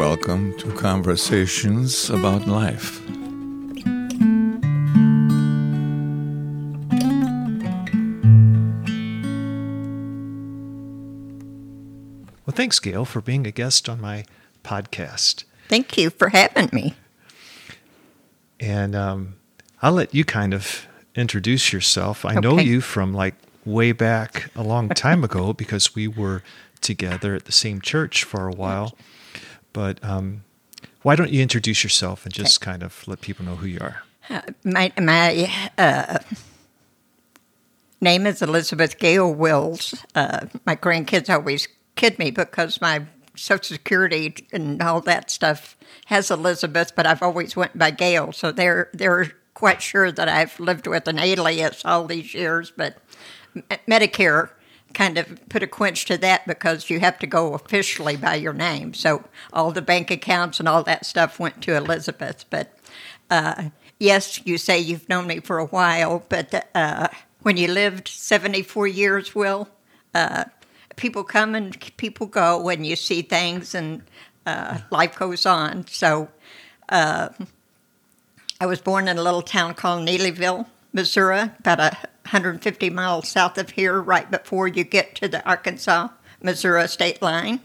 welcome to Conversations About Life. Well, thanks, Gayle, for being a guest on my podcast. Thank you for having me. And um, I'll let you kind of introduce yourself. I know you from like way back a long time ago because we were together at the same church for a while. But um, why don't you introduce yourself and just kind of let people know who you are? My my uh, name is Elizabeth Gayle Wills. Uh, my grandkids always kid me because my Social Security and all that stuff has Elizabeth, but I've always went by Gayle, so they're they're quite sure that I've lived with an alias all these years. But M- Medicare kind of put a quench to that because you have to go officially by your name. So all the bank accounts and all that stuff went to Elizabeth, but uh, yes, you say you've known me for a while, but uh, when you lived 74 years, Will, uh, people come and people go when you see things and uh, life goes on. So uh, I was born in a little town called Neelyville, Missouri, about a 150 miles south of here, right before you get to the Arkansas Missouri state line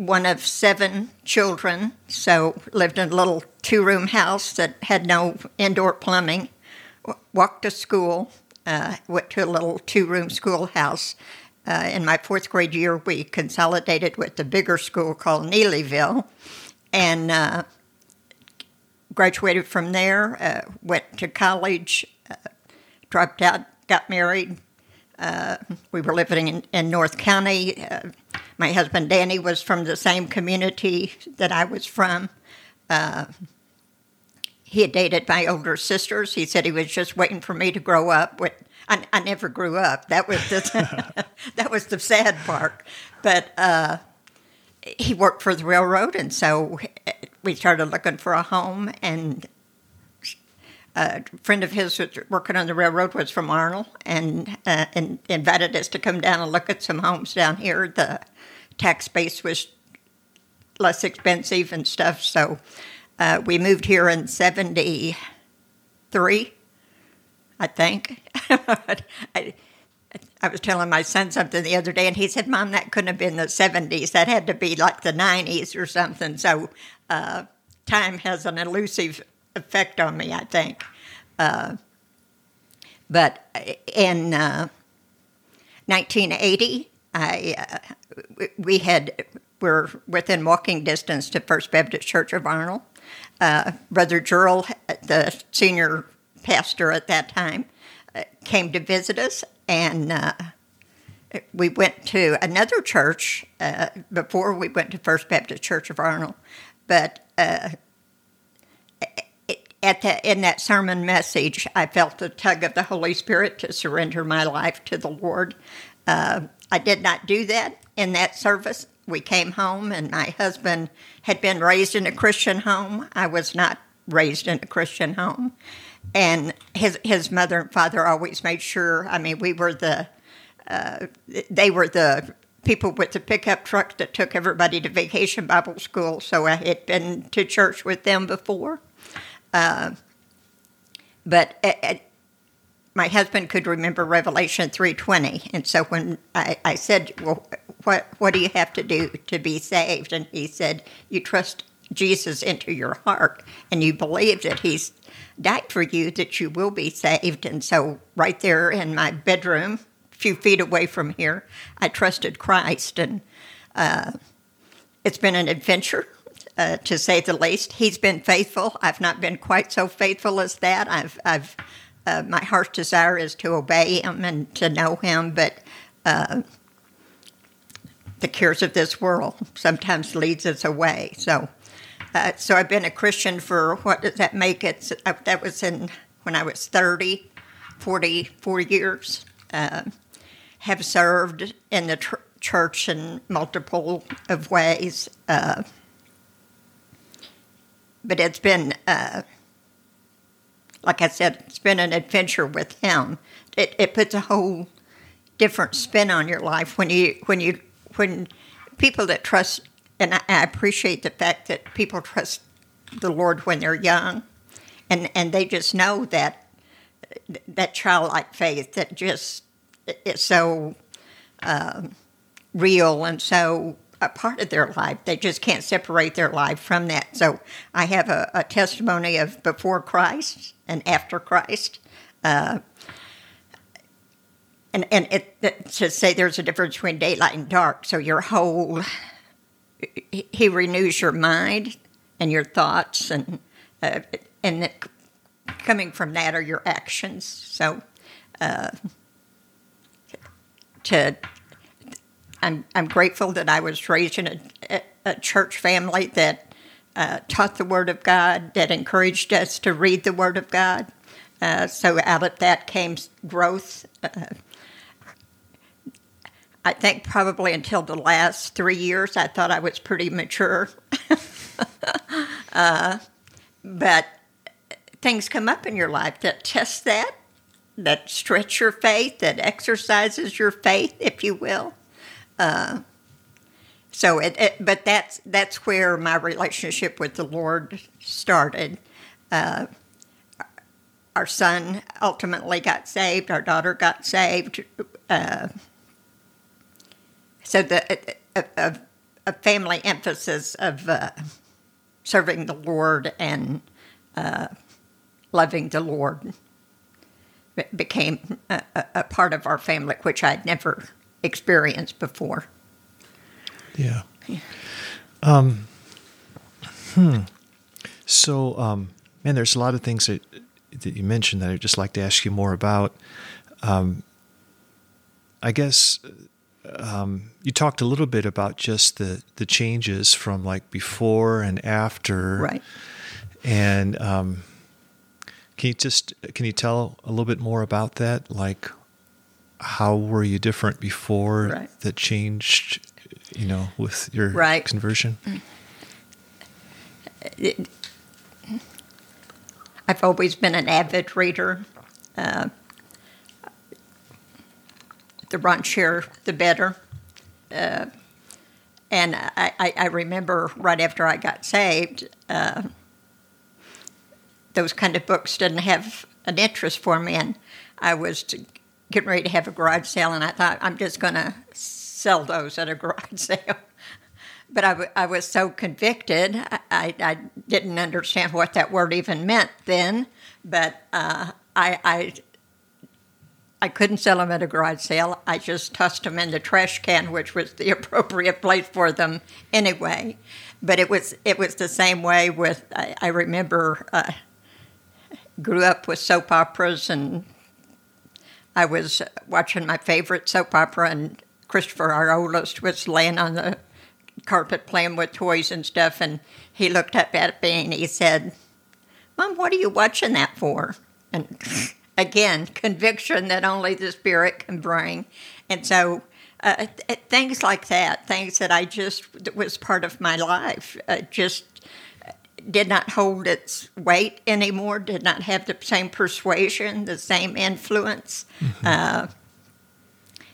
one of seven children, so lived in a little two room house that had no indoor plumbing. W- Walked to school, uh, went to a little two room schoolhouse. Uh, in my fourth grade year, we consolidated with the bigger school called Neelyville and uh, graduated from there. Uh, went to college, uh, dropped out, got married, we were living in, in North County. Uh, my husband Danny was from the same community that I was from. Uh, he had dated my older sisters. He said he was just waiting for me to grow up. With, I, I never grew up. That was the, that was the sad part. But uh, he worked for the railroad, and so we started looking for a home. And a friend of his was working on the railroad was from Arnold and, uh, and invited us to come down and look at some homes down here. The tax base was less expensive and stuff, so uh, we moved here in '73, I think. I, was telling my son something the other day, and he said, "Mom, that couldn't have been the '70s. That had to be like the '90s or something." So, uh, time has an elusive effect on me, I think. Uh, but in uh, 1980, I uh, we had were within walking distance to First Baptist Church of Arnold. Uh, Brother Gerald, the senior pastor at that time, uh, came to visit us, and uh, we went to another church uh, before we went to First Baptist Church of Arnold. But uh, at the, in that sermon message, I felt the tug of the Holy Spirit to surrender my life to the Lord. Uh, I did not do that in that service. We came home, and my husband had been raised in a Christian home. I was not raised in a Christian home, and his his mother and father always made sure. I mean, we were the uh, they were the people with the pickup truck that took everybody to vacation Bible school. So I had been to church with them before. Uh, but my husband could remember Revelation 3:20, and so when I, I said, "Well, what what do you have to do to be saved?" and he said, "You trust Jesus into your heart, and you believe that He's died for you, that you will be saved." And so, right there in my bedroom, a few feet away from here, I trusted Christ, and uh, it's been an adventure uh, to say the least. He's been faithful. I've not been quite so faithful as that. I've, I've, uh, my heart's desire is to obey him and to know him, but uh, the cares of this world sometimes leads us away. So, uh, so I've been a Christian for what does that make it? Uh, that was in when I was 30, 44 years. Uh, have served in the tr- church in multiple of ways. Uh, but it's been, uh, like I said, it's been an adventure with him. It, it puts a whole different spin on your life when you when you when people that trust and I, I appreciate the fact that people trust the Lord when they're young, and and they just know that that childlike faith that just is so um, real and so a part of their life. They just can't separate their life from that. So I have a, a testimony of before Christ and after Christ. Uh, and and it, to say there's a difference between daylight and dark. So your whole he renews your mind and your thoughts, and uh, and coming from that are your actions. So uh, to I'm I'm grateful that I was raised in a, a church family that uh, taught the Word of God, that encouraged us to read the Word of God. Uh, so out of that came growth. I think probably until the last three years, I thought I was pretty mature. Uh, but things come up in your life that test that, that stretch your faith, that exercises your faith, if you will. Uh, so it, it, but that's that's where my relationship with the Lord started. Uh, our son ultimately got saved. Our daughter got saved. Uh, so the a, a, a, family emphasis of uh, serving the Lord and uh, loving the Lord became a, a, part of our family, which I'd never experienced before. Yeah. yeah. Um, hmm. So, um, man, there's a lot of things that that you mentioned that I'd just like to ask you more about. Um, I guess um, you talked a little bit about just the the changes from like before and after, right? And um, can you just can you tell a little bit more about that? Like, how were you different before right. that changed? You know, with your right. conversion. It, I've always been an avid reader. Uh, the raunchier, the better. Uh, and I, I, remember right after I got saved, uh, those kind of books didn't have an interest for me, and I was getting ready to have a garage sale, and I thought I'm just going to sell those at a garage sale. but I, w- I was so convicted, I, I, didn't understand what that word even meant then. But uh, I, I couldn't sell them at a garage sale. I just tossed them in the trash can, which was the appropriate place for them anyway. But it was it was the same way with. I, I remember uh, grew up with soap operas, and I was watching my favorite soap opera, and Christopher, our oldest, was laying on the carpet playing with toys and stuff, and he looked up at me and he said, "Mom, what are you watching that for?" And again, conviction that only the Spirit can bring. And so uh, th- things like that, things that I just, that was part of my life, uh, just did not hold its weight anymore, did not have the same persuasion, the same influence. Mm-hmm. Uh,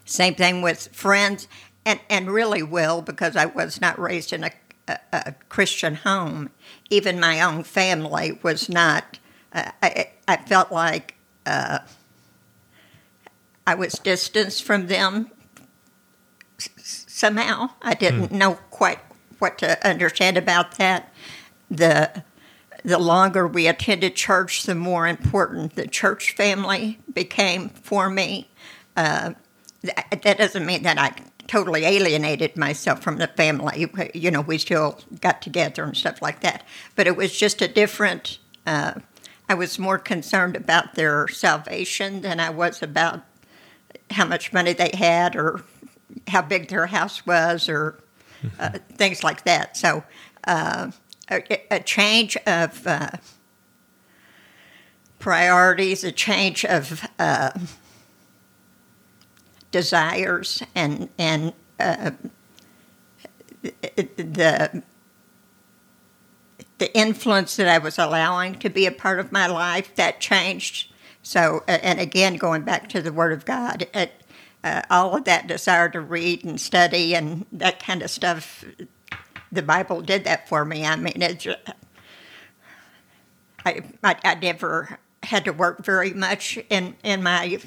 same thing with friends, and, and really will, because I was not raised in a, a, a Christian home. Even my own family was not. Uh, I, I felt like uh, I was distanced from them somehow. I didn't mm. know quite what to understand about that. The the longer we attended church, the more important the church family became for me. Uh, that, that doesn't mean that I totally alienated myself from the family. You know, we still got together and stuff like that. But it was just a different uh, I was more concerned about their salvation than I was about how much money they had or how big their house was or uh, mm-hmm. things like that. So, uh, a, a, change of uh, priorities, a change of uh, desires, and and uh, the the influence that I was allowing to be a part of my life that changed. So, and again, going back to the Word of God, it, uh, all of that desire to read and study and that kind of stuff the Bible did that for me. I mean, I, I, I never had to work very much in, in my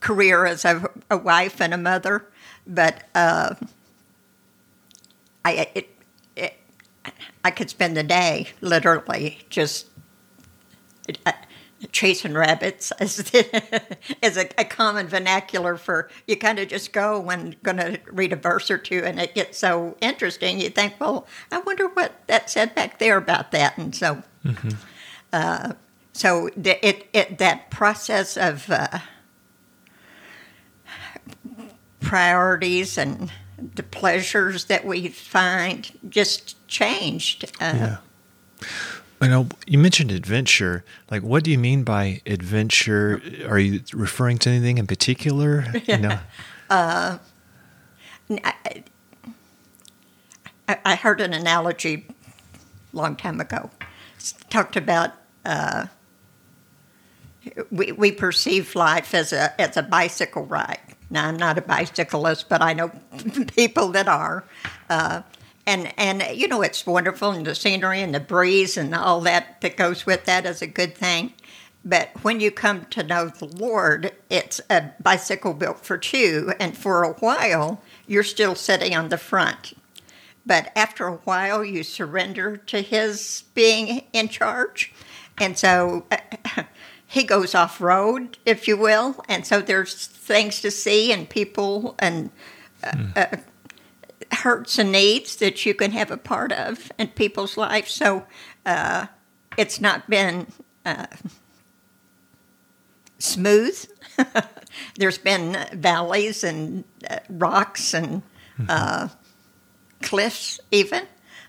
career as a, a wife and a mother, but uh, I, it, I could spend the day literally just uh, chasing rabbits is, is a, a, common vernacular for you kind of just go when going to read a verse or two and it gets so interesting you think well i wonder what that said back there about that and so mm-hmm. uh, so the, it, it that process of uh, priorities and the pleasures that we find just changed uh, yeah you know, you mentioned adventure. Like, what do you mean by adventure? Are you referring to anything in particular? You know? uh, I, I, heard an analogy a long time ago. It's talked about uh, we, we perceive life as a as a bicycle ride. Now, I'm not a bicyclist, but I know people that are. Uh, and and you know it's wonderful and the scenery and the breeze and all that that goes with that is a good thing. But when you come to know the lord it's a bicycle built for two and for a while you're still sitting on the front. But after a while you surrender to his being in charge. And so uh, he goes off road if you will. And so there's things to see and people and uh, mm. uh, hurts and needs that you can have a part of in people's lives. So uh, it's not been uh, smooth. There's been valleys and uh, rocks and mm-hmm. cliffs, even.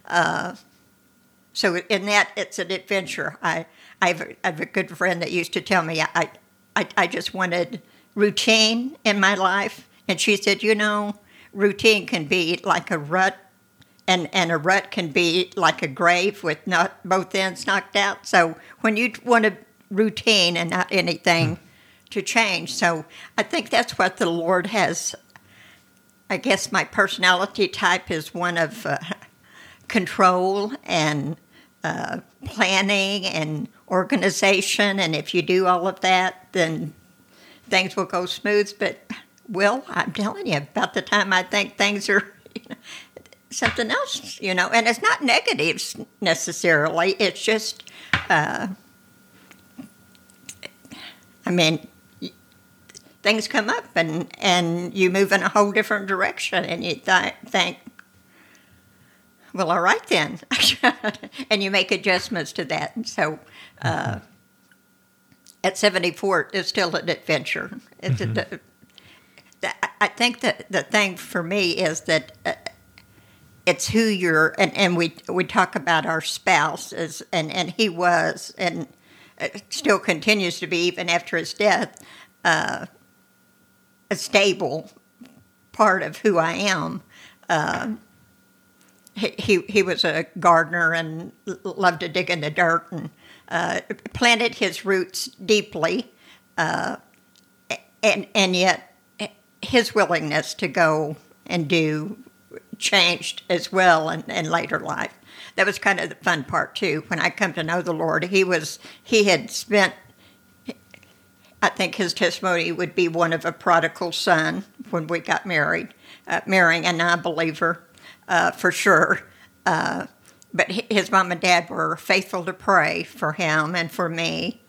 Uh, so in that, it's an adventure. I I have, a, I have a good friend that used to tell me I, I I just wanted routine in my life, and she said, you know routine can be like a rut, and, and a rut can be like a grave with not both ends knocked out. So when you want a routine and not anything mm. to change, so I think that's what the Lord has. I guess my personality type is one of uh, control and uh, planning and organization, and if you do all of that, then things will go smooth. But well, I'm telling you, about the time I think things are you know, something else, you know, and it's not negatives necessarily. It's just, uh, I mean, things come up and and you move in a whole different direction, and you th- think, well, all right then, and you make adjustments to that. And so, uh, at 74, it's still an adventure. It's mm-hmm. a, I think that the thing for me is that uh, it's who you're, and, and we we talk about our spouse as, and and he was, and uh, still continues to be even after his death, uh, a stable part of who I am. Uh, he, he was a gardener and loved to dig in the dirt and uh, planted his roots deeply, and and yet his willingness to go and do changed as well in, in later life. That was kind of the fun part too. When I come to know the Lord, he was he had spent. I think his testimony would be one of a prodigal son when we got married, uh, marrying a non-believer uh, for sure. Uh, but his mom and dad were faithful to pray for him and for me,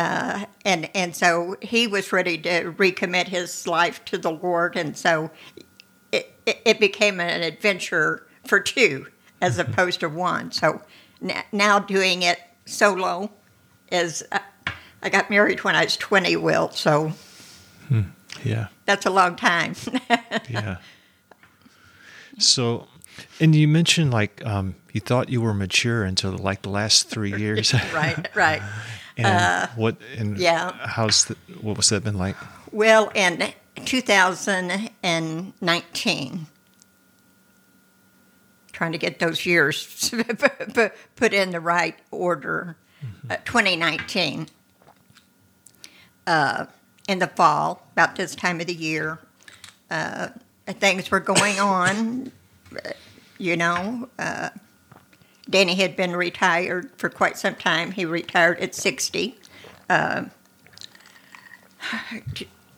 uh, and and so he was ready to recommit his life to the Lord, and so it, it, became an adventure for two as mm-hmm. opposed to one. So n- now doing it solo is. Uh, I got married when I was twenty, Will. So hmm. yeah, that's a long time. yeah. So, and you mentioned like um, you thought you were mature until like the last three years. right, right. And uh, what and yeah, how's the, what was that been like? Well, in 2019, trying to get those years put in the right order. Mm-hmm. Uh, 2019, uh, in the fall, about this time of the year, uh, things were going on you know. Danny had been retired for quite some time. He retired at 60. Uh,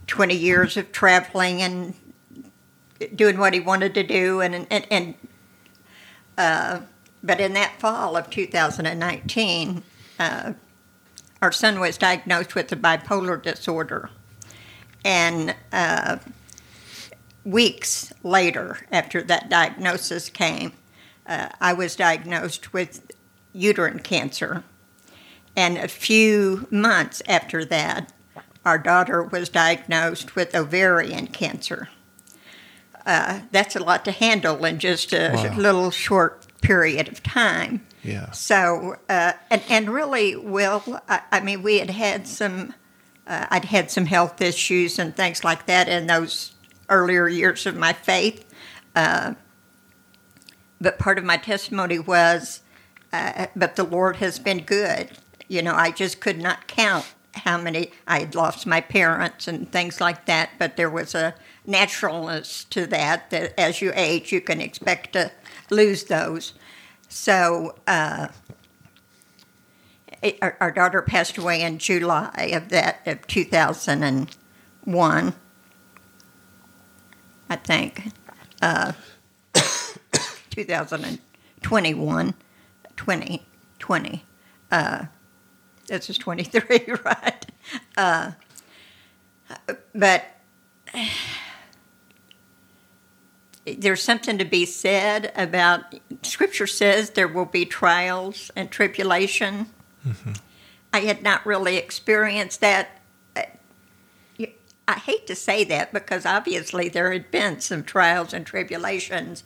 20 years of traveling and doing what he wanted to do. And, and, and uh, but in that fall of 2019, uh, our son was diagnosed with a bipolar disorder. And uh, weeks later, after that diagnosis came, uh, I was diagnosed with uterine cancer. And a few months after that, our daughter was diagnosed with ovarian cancer. Uh, that's a lot to handle in just a Wow. little short period of time. Yeah. So, uh, and, and really, Will, I, I mean, we had had some, uh, I'd had some health issues and things like that in those earlier years of my faith. Uh, but part of my testimony was, uh, but the Lord has been good. You know, I just could not count how many, I had lost my parents and things like that, but there was a naturalness to that, that as you age, you can expect to lose those. So, uh, it- our, our daughter passed away in July of that of 2001, I think. Uh, 2021, 2020. Uh, this is 23, right? Uh, but there's something to be said about scripture says there will be trials and tribulation i had not really experienced that i hate to say that because obviously there had been some trials and tribulations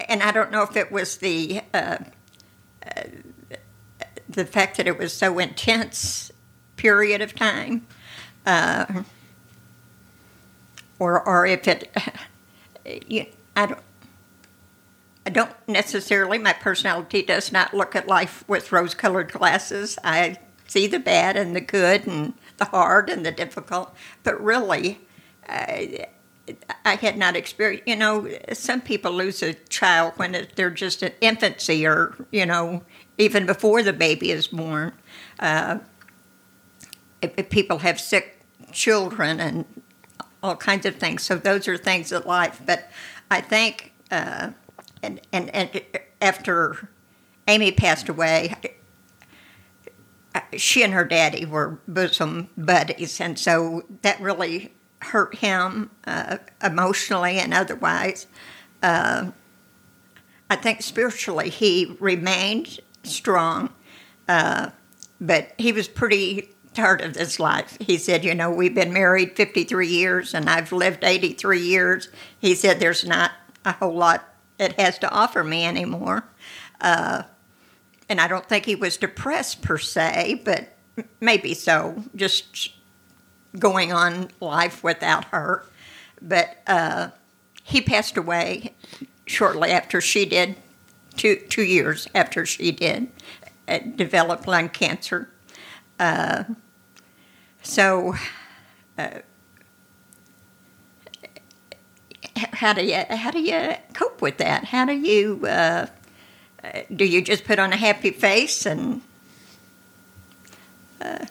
and i don't know if it was the uh, uh, the fact that it was so intense period of time uh, or or if it you, I don't I don't necessarily my personality does not look at life with rose-colored glasses. I see the bad and the good and the hard and the difficult, but really I had not experienced, you know, some people lose a child when they're just in infancy or, you know, even before the baby is born. Uh, people have sick children and all kinds of things. So those are things of life. But I think, uh, and, and, and after Amy passed away, she and her daddy were bosom buddies, and so that really hurt him uh, emotionally and otherwise. Uh, I think spiritually he remained strong, uh, but he was pretty tired of this life. He said, You know, we've been married 53 years and I've lived 83 years. He said, There's not a whole lot it has to offer me anymore. Uh, and I don't think he was depressed per se, but maybe so, just going on life without her. But uh, he passed away shortly after she did, two, two years after she did, uh, developed lung cancer. Uh, so, uh, how do you how do you cope with that? How do you uh, uh, do you just put on a happy face and uh,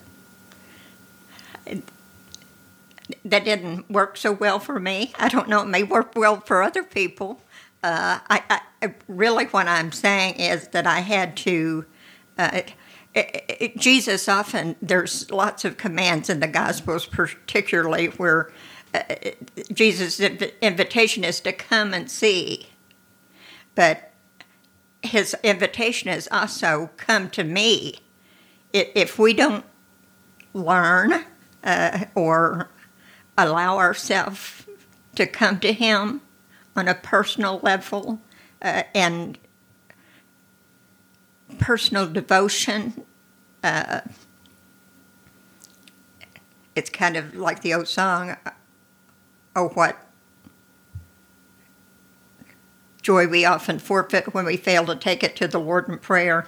that didn't work so well for me. I don't know; it may work well for other people. Uh, I, I, really what I'm saying is that I had to. Uh, Jesus often there's lots of commands in the Gospels, particularly where uh, Jesus' inv- invitation is to come and see, but his invitation is also come to me. If we don't learn uh, or allow ourselves to come to him on a personal level uh, and personal devotion. Uh, it's kind of like the old song, Oh, what joy we often forfeit when we fail to take it to the Lord in prayer.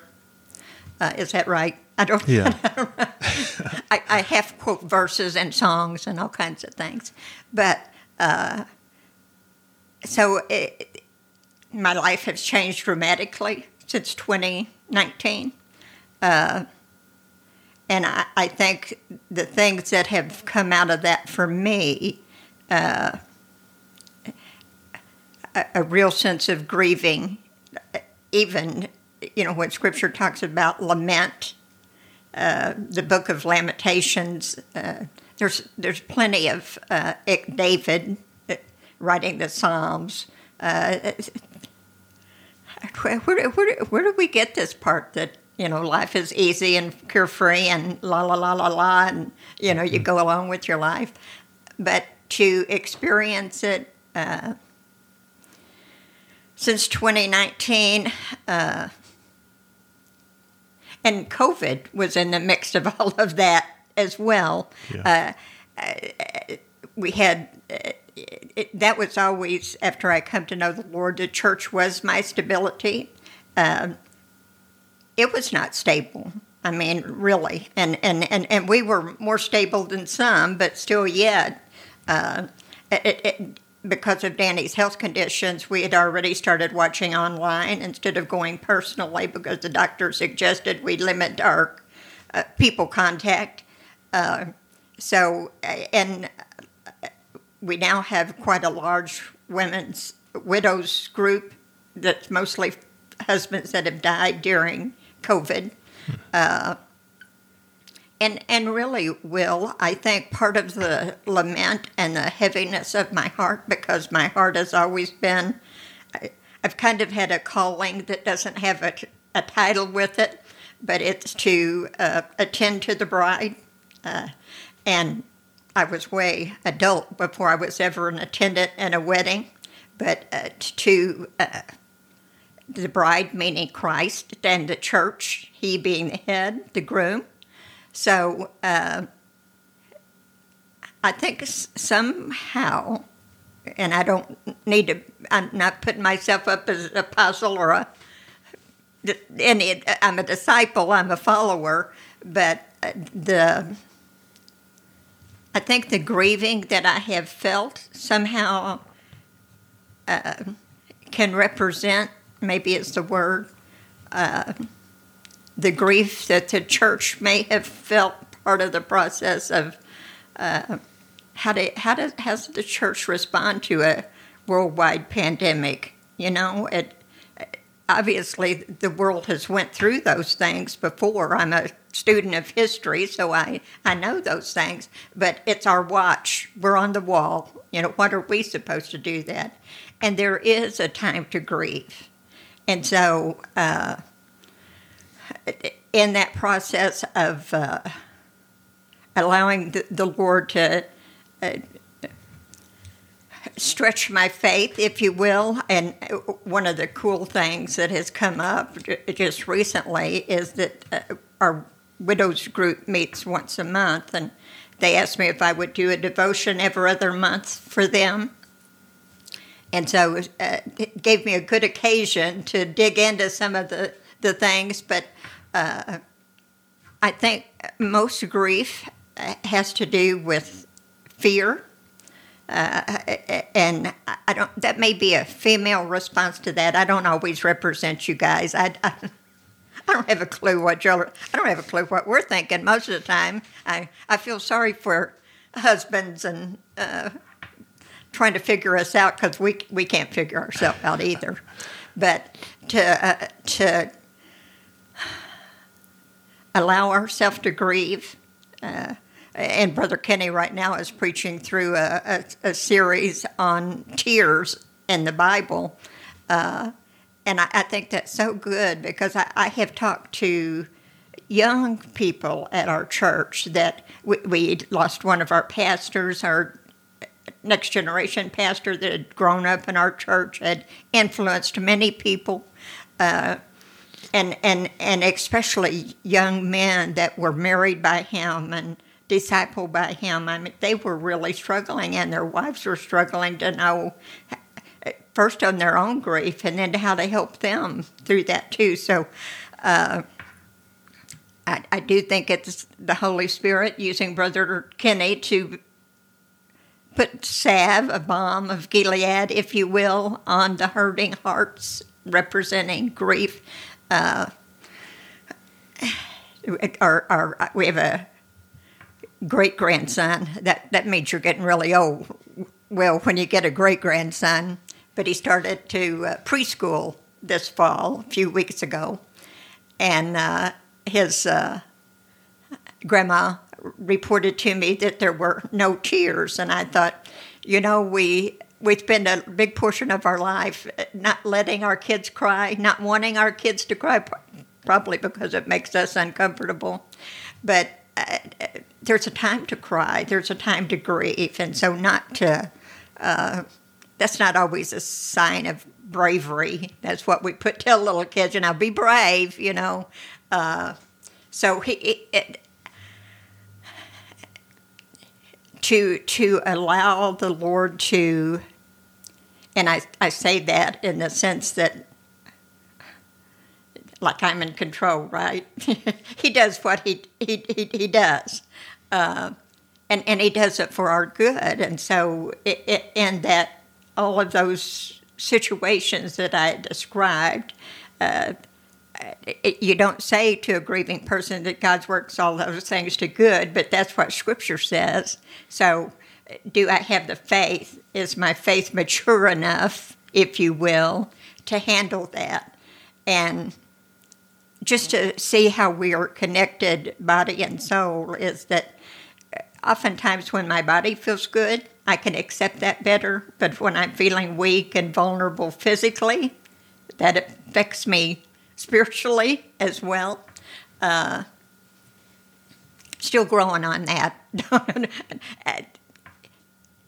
Uh, is that right? I don't. Yeah. I, I half quote verses and songs and all kinds of things, but uh, so it, my life has changed dramatically since 2019. Uh, and I, I, think the things that have come out of that for me, uh, a, a, real sense of grieving, even, you know, when scripture talks about lament, uh, the book of Lamentations, uh, there's, there's plenty of uh, David uh, writing the Psalms. Where, where, where, where do we get this part that you know, life is easy and carefree and la la la la la, and you know, you go along with your life. But to experience it uh, since 2019, uh, and COVID was in the mix of all of that as well. Yeah. Uh, uh we had. Uh, it, that was always after I come to know the Lord. The church was my stability. Uh, it was not stable. I mean, really. And, and, and, and we were more stable than some, but still yet, uh, it, it, because of Danny's health conditions, we had already started watching online instead of going personally because the doctor suggested we limit our uh, people contact. Uh, so, and we now have quite a large women's widows group that's mostly husbands that have died during COVID. Uh, and, and really, Will, I think part of the lament and the heaviness of my heart, because my heart has always been, I, have kind of had a calling that doesn't have a, a title with it, but it's to uh, attend to the bride. Uh, and I was way adult before I was ever an attendant at a wedding, but uh, to uh, the bride meaning Christ, and the church, he being the head, the groom. So uh, I think somehow, and I don't need to, I'm not putting myself up as an apostle or a, any, I'm a disciple, I'm a follower, but uh, the, I think the grieving that I have felt somehow uh, can represent maybe it's the word, uh, the grief that the church may have felt part of the process of uh, how, to, how does, has the church respond to a worldwide pandemic? You know, it, obviously the world has went through those things before. I'm a student of history, so I, I know those things. But it's our watch. We're on the wall. You know, what are we supposed to do that? And there is a time to grieve. And so, uh, in that process of uh, allowing the, the, Lord to uh, stretch my faith, if you will, and one of the cool things that has come up just recently is that uh, our widows group meets once a month, and they asked me if I would do a devotion every other month for them. And so uh, it gave me a good occasion to dig into some of the, the things. But uh, I think most grief has to do with fear. Uh, and I don't. That may be a female response to that. I don't always represent you guys. I, I, I don't have a clue what you I don't have a clue what we're thinking most of the time. I I feel sorry for husbands and uh, trying to figure us out because we we can't figure ourselves out either. But to uh, to allow ourselves to grieve. Uh, and Brother Kenny right now is preaching through a, a, a series on tears in the Bible. Uh, and I, I, think that's so good because I, I, have talked to young people at our church that we, we lost one of our pastors, our next generation pastor that had grown up in our church, had influenced many people, uh, and and and especially young men that were married by him and discipled by him. I mean, they were really struggling, and their wives were struggling to know first on their own grief and then how to help them through that too. So. Uh, I, I do think it's the Holy Spirit using Brother Kenny to put salve, a balm of Gilead, if you will, on the hurting hearts representing grief. Uh, our, our, we have a great grandson. That, that means you're getting really old. Well, when you get a great grandson, but he started to uh, preschool this fall, a few weeks ago. And uh, his uh, grandma reported to me that there were no tears. And I thought, you know, we we spend a big portion of our life not letting our kids cry, not wanting our kids to cry, probably because it makes us uncomfortable. But uh, there's a time to cry, there's a time to grieve, and so not to. Uh, that's not always a sign of bravery. That's what we put tell little kids, you know, be brave, you know. Uh, so he, it, to to allow the Lord to, and I I say that in the sense that like I'm in control, right? he does what he he he, he does, uh, and and he does it for our good, and so it, it, in that all of those situations that I described. Uh, you don't say to a grieving person that God works all those things to good, but that's what Scripture says. So, do I have the faith? Is my faith mature enough, if you will, to handle that? And just to see how we are connected, body and soul, is that oftentimes when my body feels good, I can accept that better. But when I'm feeling weak and vulnerable physically, that affects me spiritually as well. Uh, still growing on that.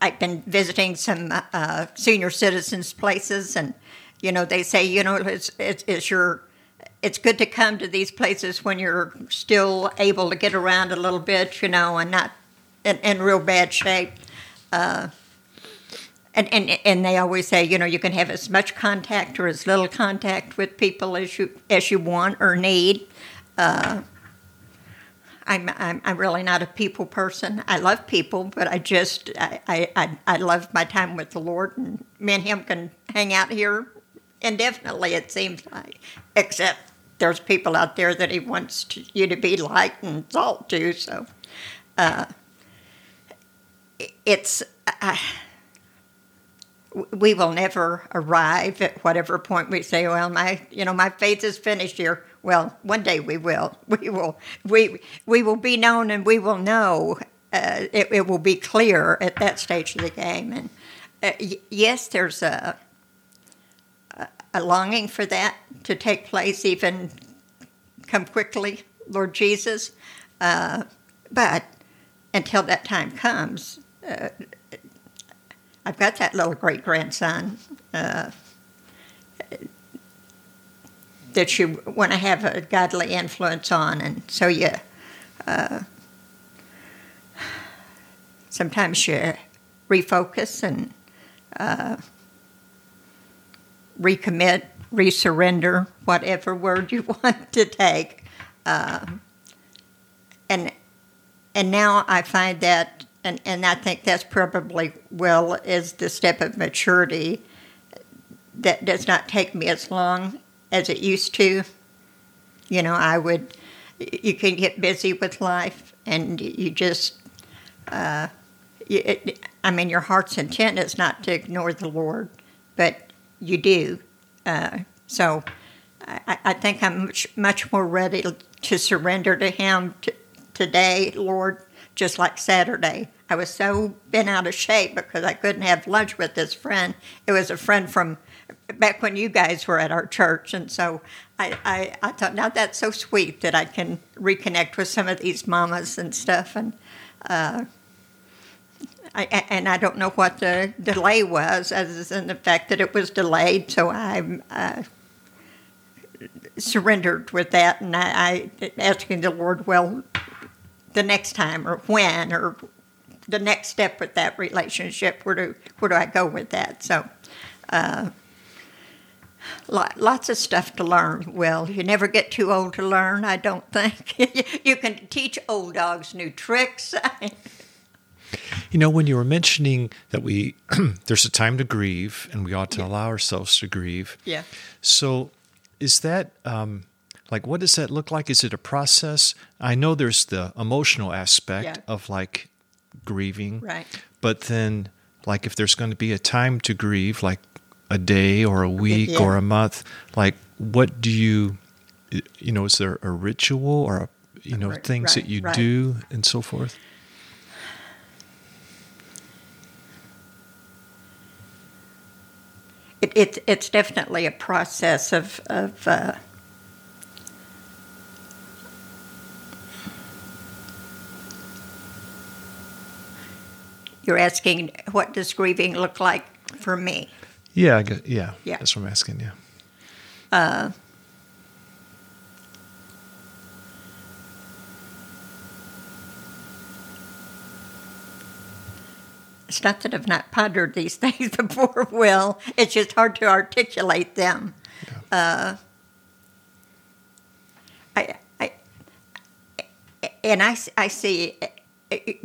I've been visiting some uh, senior citizens places, and you know they say you know it's, it's, it's your it's good to come to these places when you're still able to get around a little bit, you know, and not in, in real bad shape. Uh, and, and and they always say, you know, you can have as much contact or as little contact with people as you as you want or need. Uh, I'm, I'm I'm really not a people person. I love people, but I just I, I, I love my time with the Lord, and me and Him can hang out here indefinitely. It seems like, except there's people out there that He wants to, you to be light and salt to. So, uh, it's. Uh, we will never arrive at whatever point we say, well, my, you know, my faith is finished here. Well, one day we will. We will. We we will be known, and we will know. Uh, it, it, will be clear at that stage of the game. And uh, y- yes, there's a, a longing for that to take place, even come quickly, Lord Jesus. Uh, but until that time comes, uh, I've got that little great grandson uh, that you want to have a godly influence on, and so you uh, sometimes you refocus and uh, recommit, resurrender, whatever word you want to take, uh, and and now I find that and, and I think that's probably well is the step of maturity that does not take me as long as it used to. You know, I would, you can get busy with life and you just, uh, it, I mean, your heart's intent is not to ignore the Lord, but you do. Uh, so I, I, think I'm much, much more ready to surrender to Him t- today, Lord, just like Saturday. I was so bent out of shape because I couldn't have lunch with this friend. It was a friend from back when you guys were at our church. And so I, I, I thought, now that's so sweet that I can reconnect with some of these mamas and stuff. And uh, I, and I don't know what the delay was, as in the fact that it was delayed. So I uh, surrendered with that, and I, I asking the Lord, well, the next time or when or the next step with that relationship. Where do where do I go with that? So. Uh, lots of stuff to learn. Well, you never get too old to learn, I don't think. you can teach old dogs new tricks. You know, when you were mentioning that we there's a time to grieve and we ought to allow ourselves to grieve. Yeah. So, is that um, like what does that look like? Is it a process? I know there's the emotional aspect Yeah. of like grieving, Right. But then, like, if there's going to be a time to grieve, like a day or a week Yeah. or a month, like, what do you, you know, is there a ritual or a, you know Right, things that you right. do and so forth? It, it, it's definitely a process of, of uh, you're asking what does grieving look like for me? Yeah, I guess, yeah, Yeah. That's what I'm asking. Yeah. It's not that I've not pondered these things before, Will. It's just hard to articulate them. Uh, I, I, and I, I see uh,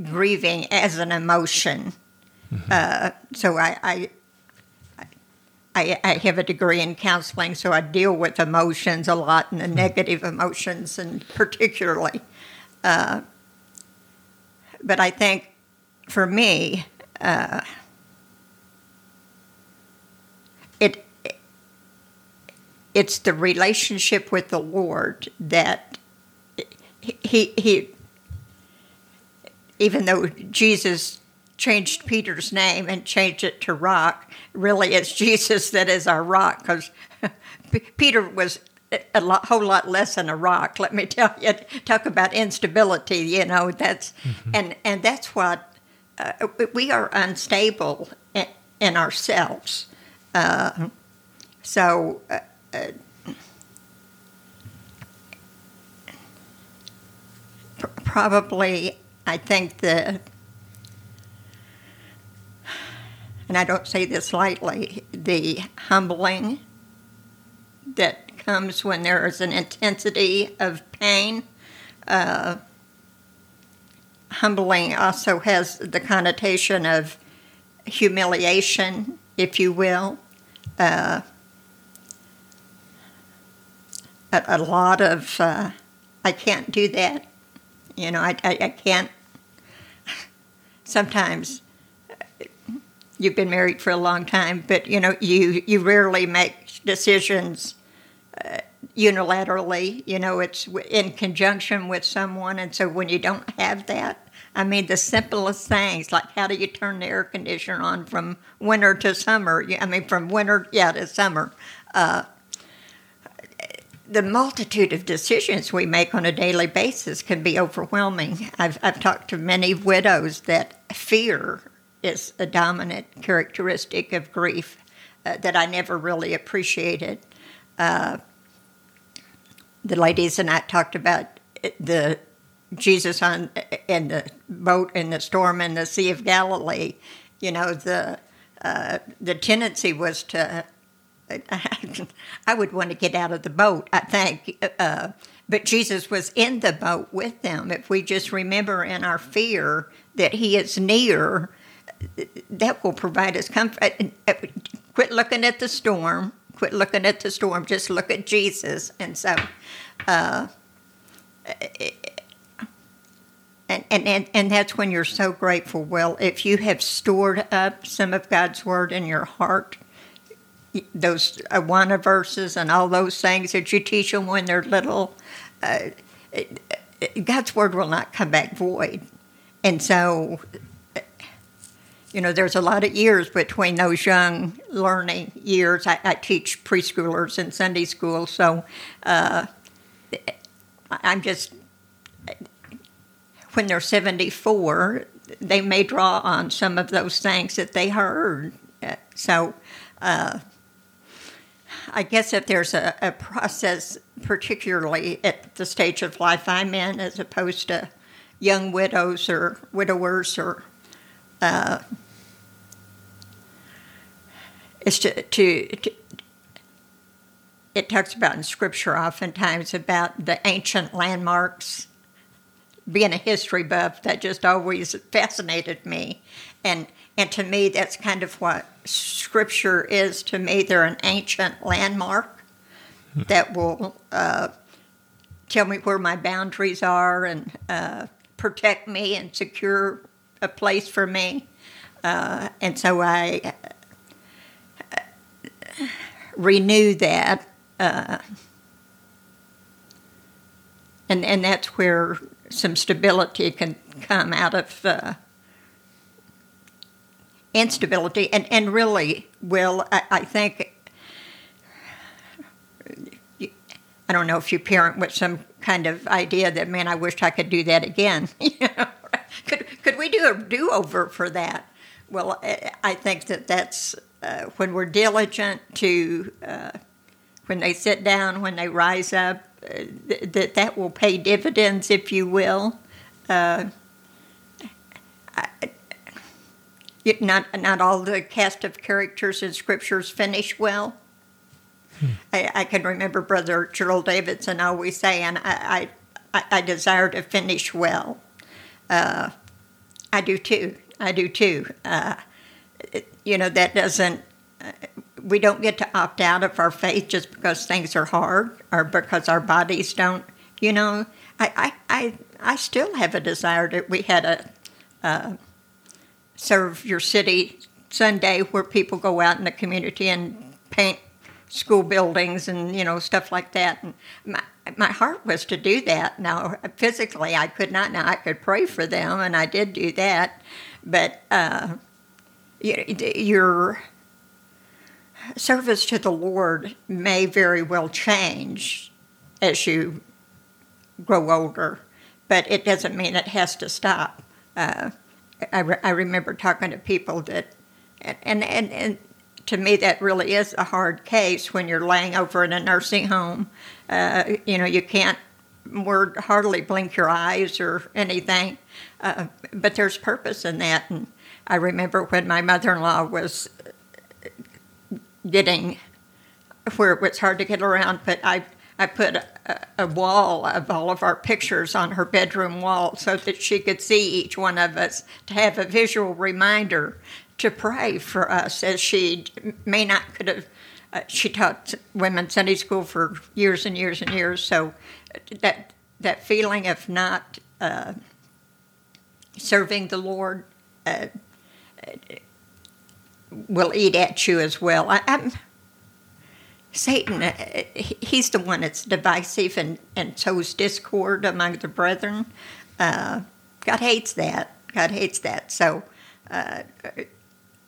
grieving as an emotion. Uh, so I, I, I, I have a degree in counseling, so I deal with emotions a lot and the negative emotions, and particularly. Uh, but I think for me, uh, it it's the relationship with the Lord that he he even though Jesus changed Peter's name and changed it to rock, really it's Jesus that is our rock because Peter was a lot, whole lot less than a rock. Let me tell you. Talk about instability. You know that's and and that's what uh, we are unstable in, in ourselves. Uh, so. Uh, uh, probably, I think that, and I don't say this lightly, the humbling that comes when there is an intensity of pain. Uh, humbling also has the connotation of humiliation, if you will. Uh, a, lot of, uh, I can't do that. You know, I, I, I can't. Sometimes you've been married for a long time, but you know, you, you rarely make decisions uh, unilaterally. You know, it's in conjunction with someone, and so when you don't have that, I mean, the simplest things like how do you turn the air conditioner on from winter to summer? I mean, from winter, yeah, to summer. Uh, the multitude of decisions we make on a daily basis can be overwhelming. I've, I've talked to many widows that fear is a dominant characteristic of grief uh, that I never really appreciated. Uh, the ladies and I talked about the Jesus on in the boat in the storm in the Sea of Galilee. You know, the uh, the tendency was to I would want to get out of the boat, I think. Uh, but Jesus was in the boat with them. If we just remember in our fear that He is near, that will provide us comfort. Quit looking at the storm. Quit looking at the storm. Just look at Jesus. And so, uh, and, and, and that's when you're so grateful. Well, if you have stored up some of God's Word in your heart, those Awana verses and all those things that you teach them when they're little, uh, God's word will not come back void. And so, you know, there's a lot of years between those young learning years. I, I teach preschoolers in Sunday school, so uh, I'm just, when they're 74, they may draw on some of those things that they heard. So, uh, I guess if there's a, a process, particularly at the stage of life I'm in, as opposed to young widows or widowers, or uh, to, to, to it talks about in scripture oftentimes about the ancient landmarks being a history buff, that just always fascinated me, and and to me, that's kind of what Scripture is to me. They're an ancient landmark that will uh, tell me where my boundaries are and uh, protect me and secure a place for me. Uh, and so I uh, renew that. Uh, and, and that's where some stability can come out of uh, instability. And, and really, Will, I, I think I don't know if you parent with some kind of idea that, man, I wish I could do that again. could could we do a do over for that? Well, I think that that's uh, when we're diligent to uh, when they sit down, when they rise up, uh, th- that that will pay dividends, if you will. Uh, I, not not all the cast of characters in scriptures finish well. Hmm. I, I, can remember Brother Gerald Davidson always saying, I, I, I desire to finish well. Uh, I do too. I do too. Uh, you know, that doesn't, uh, we don't get to opt out of our faith just because things are hard or because our bodies don't, you know. I, I, I, I still have a desire that we had a, uh, serve your city Sunday where people go out in the community and paint school buildings and you know stuff like that. And my my heart was to do that. Now physically I could not. Now I could pray for them, and I did do that. But uh, your service to the Lord may very well change as you grow older, but it doesn't mean it has to stop. Uh, I, re- I remember talking to people that, and, and, and to me, that really is a hard case when you're laying over in a nursing home. Uh, you know, you can't word hardly blink your eyes or anything, uh, but there's purpose in that. And I remember when my mother-in-law was getting where it was hard to get around, but I I put a, a, wall of all of our pictures on her bedroom wall so that she could see each one of us to have a visual reminder to pray for us as she may not could have. Uh, she taught women Sunday school for years and years and years, so that that feeling of not uh, serving the Lord uh, will eat at you as well. I, I'm, Satan, uh, he's the one that's divisive and, and sows discord among the brethren. Uh, God hates that. God hates that. So uh,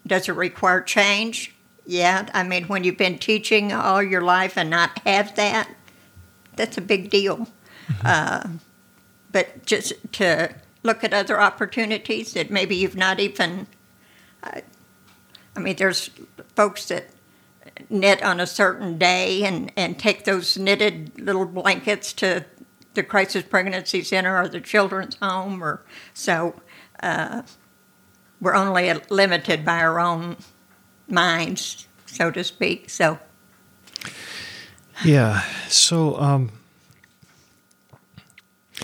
does it require change? Yeah. I mean, when you've been teaching all your life and not have that, that's a big deal. Mm-hmm. Uh, but just to look at other opportunities that maybe you've not even. Uh, I mean, there's folks that knit on a certain day and, and take those knitted little blankets to the crisis pregnancy center or the children's home or so uh, we're only limited by our own minds, so to speak. So, yeah. So, um,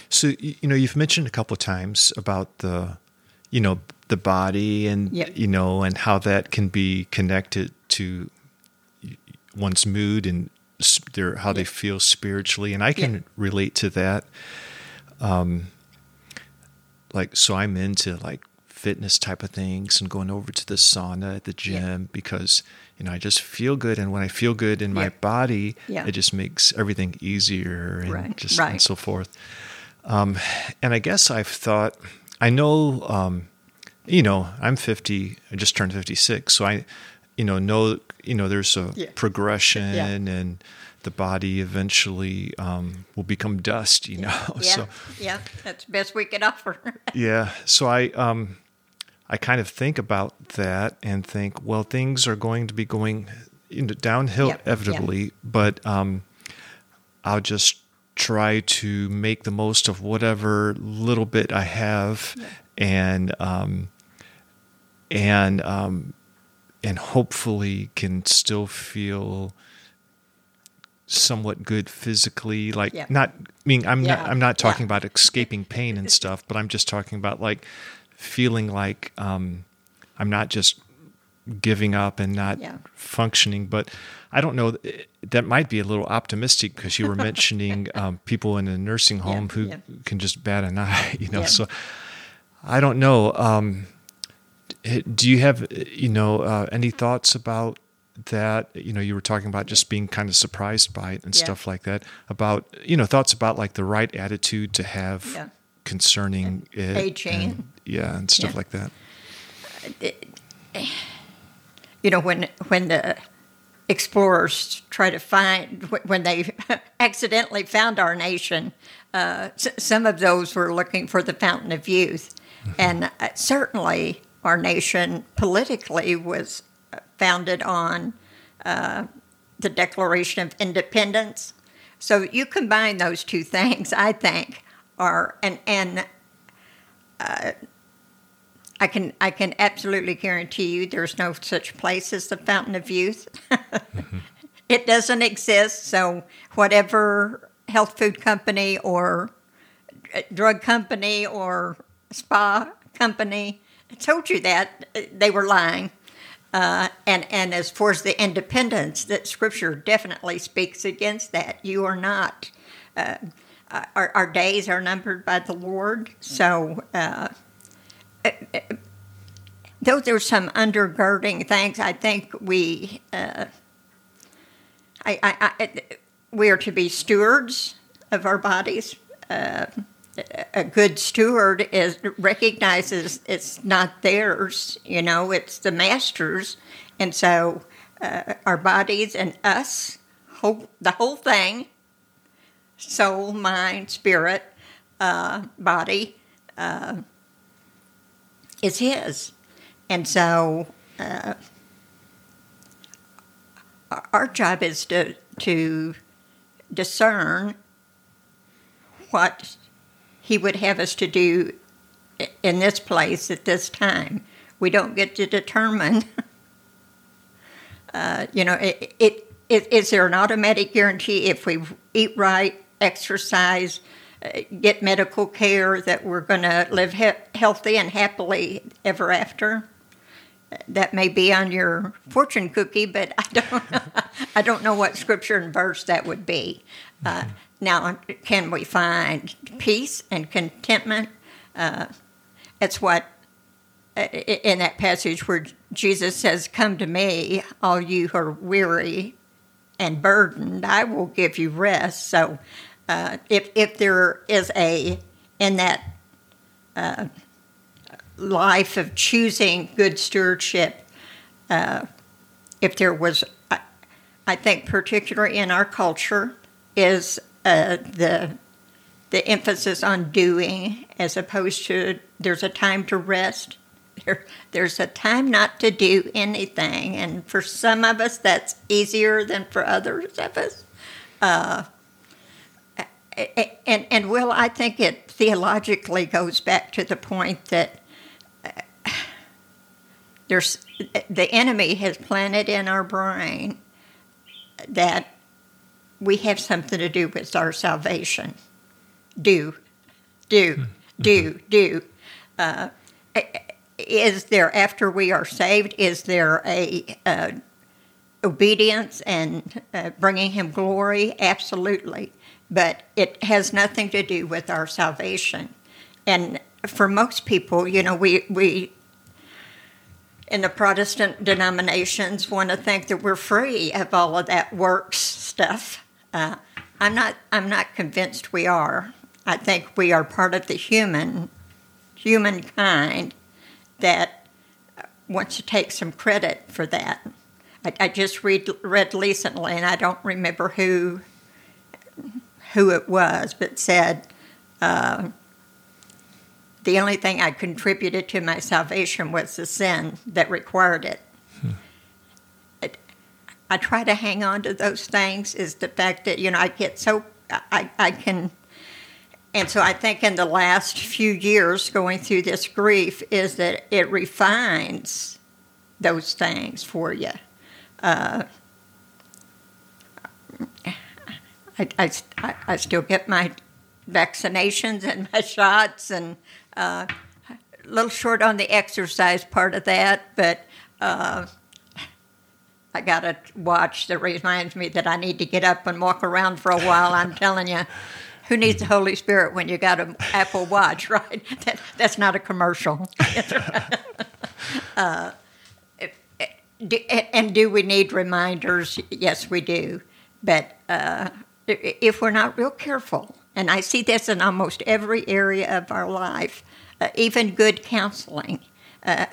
so you know, you've mentioned a couple of times about the, you know, the body and yep. you know, and how that can be connected to one's mood and their how yep. they feel spiritually, and I can yep. relate to that. Um, like so, I'm into like fitness type of things and going over to the sauna at the gym yeah. because you know I just feel good and when I feel good in yeah. my body yeah. it just makes everything easier and right. just right. and so forth um, and I guess I've thought I know um, you know I'm 50 I just turned 56 so I you know know you know there's a progression and the body eventually um, will become dust, you know. Yeah, so, yeah, that's the best we can offer. yeah, so I um, I kind of think about that and think, well, things are going to be going downhill yep, inevitably, yep. but um, I'll just try to make the most of whatever little bit I have, yep. and um, and um, and hopefully can still feel somewhat good physically like Yeah. not I mean I'm not I'm not talking Yeah. about escaping pain and stuff but I'm just talking about like feeling like um I'm not just giving up and not Yeah. functioning but I don't know that might be a little optimistic because you were mentioning um, people in a nursing home who yeah. can just bat an eye you know Yeah. so I don't know um do you have you know uh, any thoughts about that you know you were talking about just being kind of surprised by it and Yeah. stuff like that about you know thoughts about like the right attitude to have Yeah. concerning it Aging. and- yeah and stuff Yeah. like that you know when when the explorers try to find when they accidentally found our nation uh, some of those were looking for the fountain of youth and uh, certainly our nation politically was uh, founded on uh, the declaration of independence so you combine those two things i think are and and I can I can absolutely guarantee you there's no such place as the fountain of youth. It doesn't exist. So whatever health food company or uh, drug company or spa company told you that uh, they were lying. Uh, and and as far as the independence, that Scripture definitely speaks against that. You are not. Uh, our, our days are numbered by the Lord. So. Uh, though there's some undergirding things, I think we, uh, I, I, I, we are to be stewards of our bodies. A good steward is recognizes it's not theirs. You know, it's the master's, and so uh, our bodies and us, whole, the whole thing, soul, mind, spirit, uh, body, uh, is his. And so uh, our job is to, to discern what he would have us to do in this place at this time. We don't get to determine, uh, you know, it, it, it, is there an automatic guarantee if we eat right, exercise, uh, get medical care that we're going to live he- healthy and happily ever after? That may be on your fortune cookie, but I don't. I don't know what scripture and verse that would be. Uh, now, can we find peace and contentment? Uh, it's what uh, in that passage where Jesus says, "Come to me, all you who are weary and burdened, I will give you rest." So, uh, if if there is a in that uh, life of choosing good stewardship, uh, if there was, I, I think, particularly in our culture, is uh, the the emphasis on doing as opposed to there's a time to rest. There, there's a time not to do anything, and for some of us, that's easier than for others of us. Uh, and and Will, I think it theologically goes back to the point that there's the enemy has planted in our brain that we have something to do with our salvation. Do, do, do, do. Uh, is there after we are saved? Is there a uh, obedience and uh, bringing Him glory? Absolutely, but it has nothing to do with our salvation. And for most people, you know, we we in the Protestant denominations want to think that we're free of all of that works stuff. Uh, I'm not. I'm not convinced we are. I think we are part of the human humankind that wants to take some credit for that. I, I just read read recently, and I don't remember who who it was, but said. Uh, the only thing I contributed to my salvation was the sin that required it. it. I try to hang on to those things is the fact that, you know, I get so, I, I can, and so I think in the last few years going through this grief is that it refines those things for you. Uh, I, I, I- still get my vaccinations and my shots, and uh, a little short on the exercise part of that, but uh, I got a watch that reminds me that I need to get up and walk around for a while. I'm telling you. Who needs the Holy Spirit when you got an Apple Watch, right? That, that's not a commercial. Do, and do we need reminders? Yes, we do. But uh, if we're not real careful, and I see this in almost every area of our life, uh, even good counseling, uh,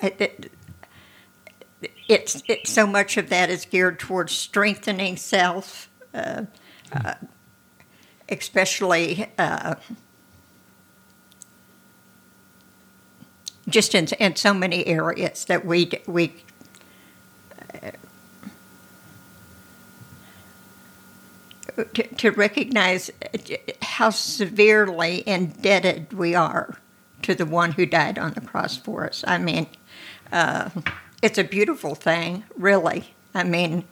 it's, it's so much of that is geared towards strengthening self, uh, uh, especially uh, just in, in so many areas that we we to, to recognize how severely indebted we are to the one who died on the cross for us. I mean, uh, it's a beautiful thing, really. I mean,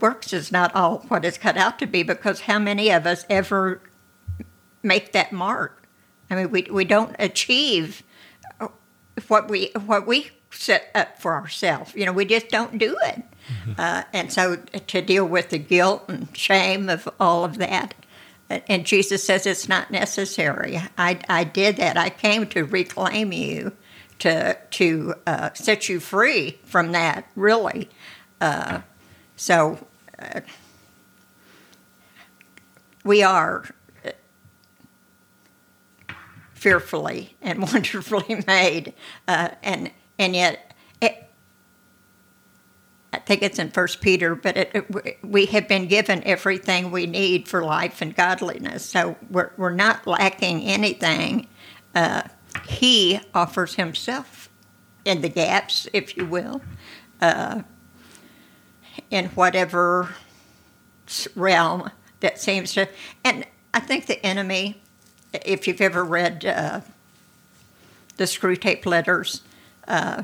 works is not all what it's cut out to be because how many of us ever make that mark? I mean, we, we don't achieve what we what we set up for ourselves. You know, we just don't do it. Uh, and so to deal with the guilt and shame of all of that, and Jesus says it's not necessary. I, I did that. I came to reclaim you, to to uh, set you free from that. Really, uh, so uh, we are fearfully and wonderfully made, uh, and and yet I think it's in First Peter, but it, it, we have been given everything we need for life and godliness, so we're we're not lacking anything. Uh, he offers himself in the gaps, if you will, uh, in whatever realm that seems to, and I think the enemy if you've ever read uh, the Screwtape letters, uh,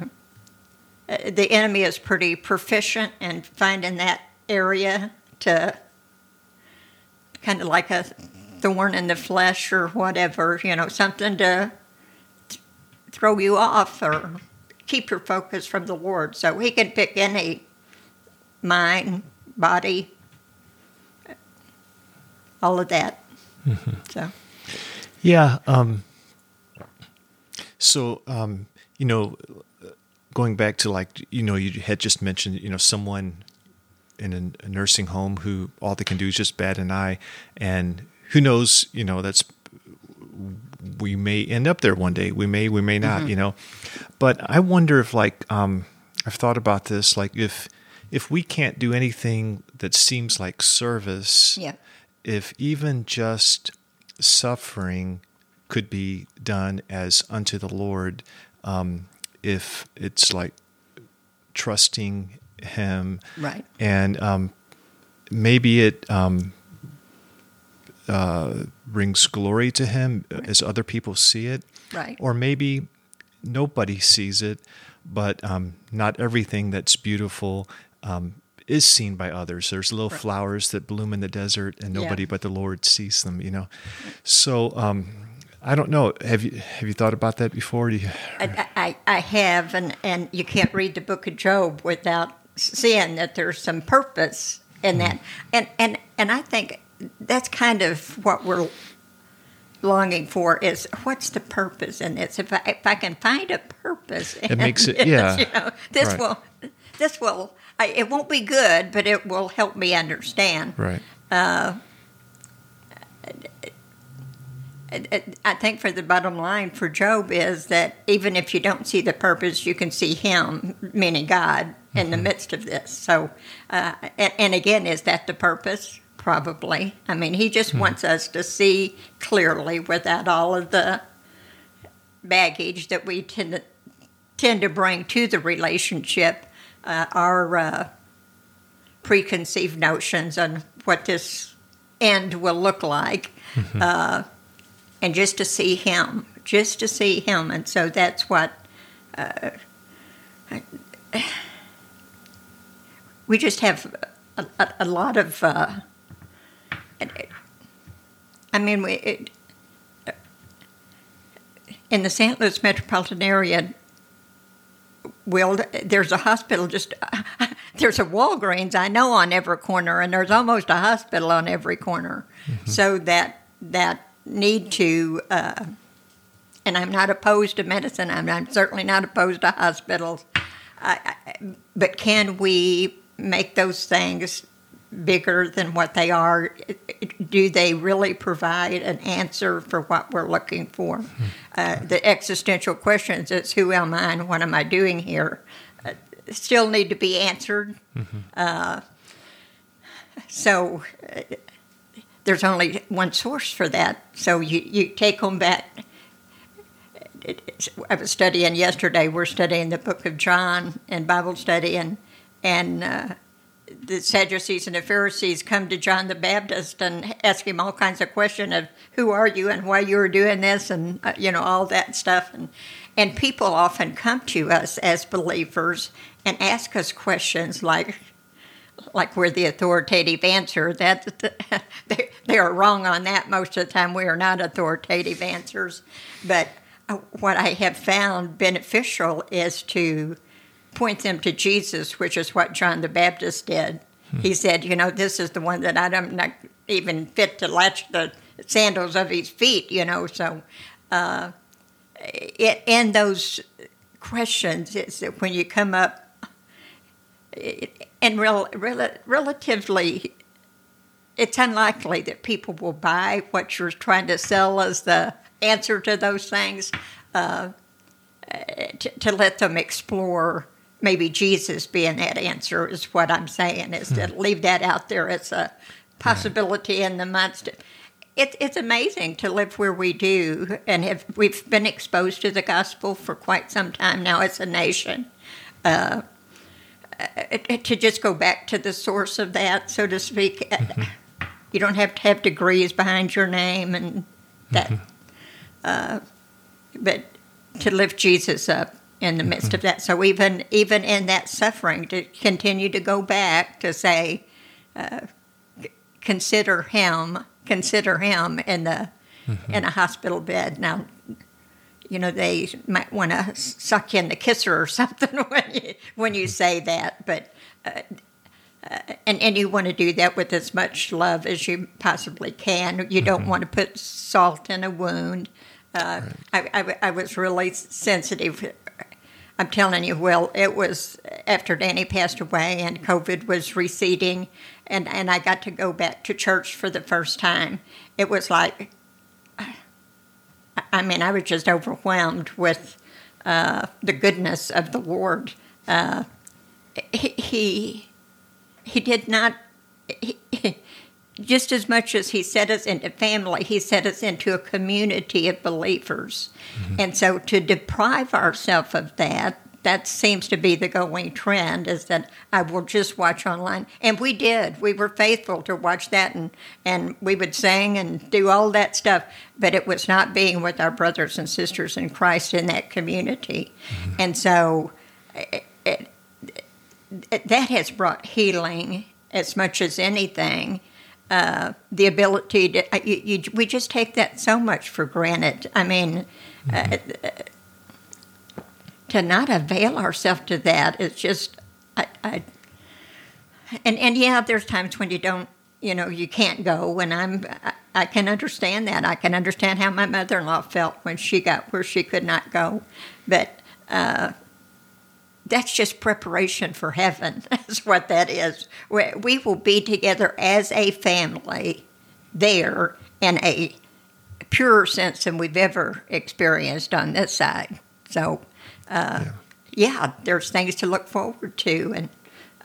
the enemy is pretty proficient in finding that area to kind of like a thorn in the flesh or whatever, you know, something to th- throw you off or keep your focus from the Lord. So he can pick any mind, body, all of that. Mm-hmm. So. Yeah. Um, so, um, you know, going back to like, you know, you had just mentioned, you know, someone in a, nursing home who all they can do is just bat an eye. And who knows, you know, that's, we may end up there one day. We may, we may not, mm-hmm. you know. But I wonder if, like, um, I've thought about this, like, if, if we can't do anything that seems like service, yeah. if even just suffering could be done as unto the Lord um, if it's like trusting Him. Right. And um, maybe it um, uh, brings glory to Him right. as other people see it. Right. Or maybe nobody sees it, but um, not everything that's beautiful um, is seen by others. There's little right. flowers that bloom in the desert, and nobody yeah. but the Lord sees them. You know, so um, I don't know. Have you have you thought about that before? You... I, I, I have, and and you can't read the Book of Job without seeing that there's some purpose in that, mm. and and and I think that's kind of what we're longing for is what's the purpose in this? If I, if I can find a purpose, it makes it yeah. You know, this right. will this will I, it won't be good, but it will help me understand. Right. Uh, I think for the bottom line for Job is that even if you don't see the purpose, you can see Him, meaning God, in mm-hmm. the midst of this. So, uh, and, and, again, is that the purpose? Probably. I mean, He just mm-hmm. wants us to see clearly without all of the baggage that we tend to, tend to bring to the relationship uh, our uh, preconceived notions on what this end will look like, mm-hmm. And just to see him, just to see him, and so that's what. Uh, we just have a, a, a lot of. Uh, I mean, we it, in the St. Louis metropolitan area. Well, there's a hospital just there's a Walgreens I know on every corner, and there's almost a hospital on every corner. So that that need to, uh, and I'm not opposed to medicine. I'm, I'm certainly not opposed to hospitals. I, I, but can we make those things bigger than what they are? Do they really provide an answer for what we're looking for? Uh, the existential questions: It's who am I and what am I doing here? Uh, still need to be answered. Uh, so there's only one source for that. So you, you take them back. I was studying yesterday. We're studying the book of John in Bible study, and and uh, the Sadducees and the Pharisees come to John the Baptist and ask him all kinds of questions of who are you and why you are doing this, and uh, you know all that stuff. And and people often come to us as believers and ask us questions like like we're the authoritative answer. That they, they are wrong on that most of the time. We are not authoritative answers, but uh, what I have found beneficial is to point them to Jesus, which is what John the Baptist did. He said, "You know, this is the one that I'm not even fit to latch the sandals of his feet." You know, so uh, it, in those questions, is that when you come up and rel, rel, relatively, it's unlikely that people will buy what you're trying to sell as the answer to those things. Uh, to, to, let them explore maybe Jesus being that answer is what I'm saying. Is to leave that out there as a possibility in the midst. It, it's amazing to live where we do, and have, we've been exposed to the gospel for quite some time now as a nation. Uh, to just go back to the source of that, so to speak. Mm-hmm. You don't have to have degrees behind your name and that, mm-hmm. uh, but to lift Jesus up in the midst mm-hmm. of that. So even even in that suffering, to continue to go back to say, uh, consider him, consider him in the in a hospital bed. Now, you know, they might want to suck in the kisser or something when you, when you say that. But uh, uh, and and you want to do that with as much love as you possibly can. You don't mm-hmm. want to put salt in a wound. Uh, right. I, I, I was really sensitive. I'm telling you, well, it was after Danny passed away and COVID was receding, and, and I got to go back to church for the first time. It was like I mean, I was just overwhelmed with uh, the goodness of the Lord. Uh, he he did not. He, just as much as he set us into family, he set us into a community of believers. Mm-hmm. And so to deprive ourselves of that that seems to be the going trend is that I will just watch online. And we did. We were faithful to watch that and, and we would sing and do all that stuff. But it was not being with our brothers and sisters in Christ in that community. Mm-hmm. And so it, it, it, that has brought healing as much as anything. Uh, the ability to, uh, you, you, we just take that so much for granted. I mean, mm-hmm. uh, to not avail ourselves to that is just, I, I, and and yeah, there's times when you don't, you know, you can't go. And I'm, I, I can understand that. I can understand how my mother-in-law felt when she got where she could not go, but. Uh, that's just preparation for heaven. That's what that is. We will be together as a family there in a purer sense than we've ever experienced on this side. So uh, yeah. yeah. there's things to look forward to, and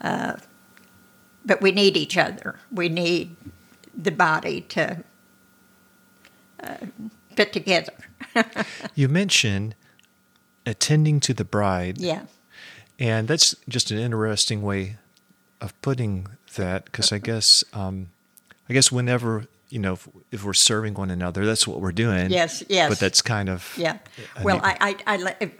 uh, but we need each other. We need the body to uh, fit together. you mentioned attending to the bride. Yeah. And that's just an interesting way of putting that, because I guess, um, I guess whenever you know, if, if, we're serving one another, that's what we're doing. Yes, yes. But that's kind of yeah. Well, I, I, I,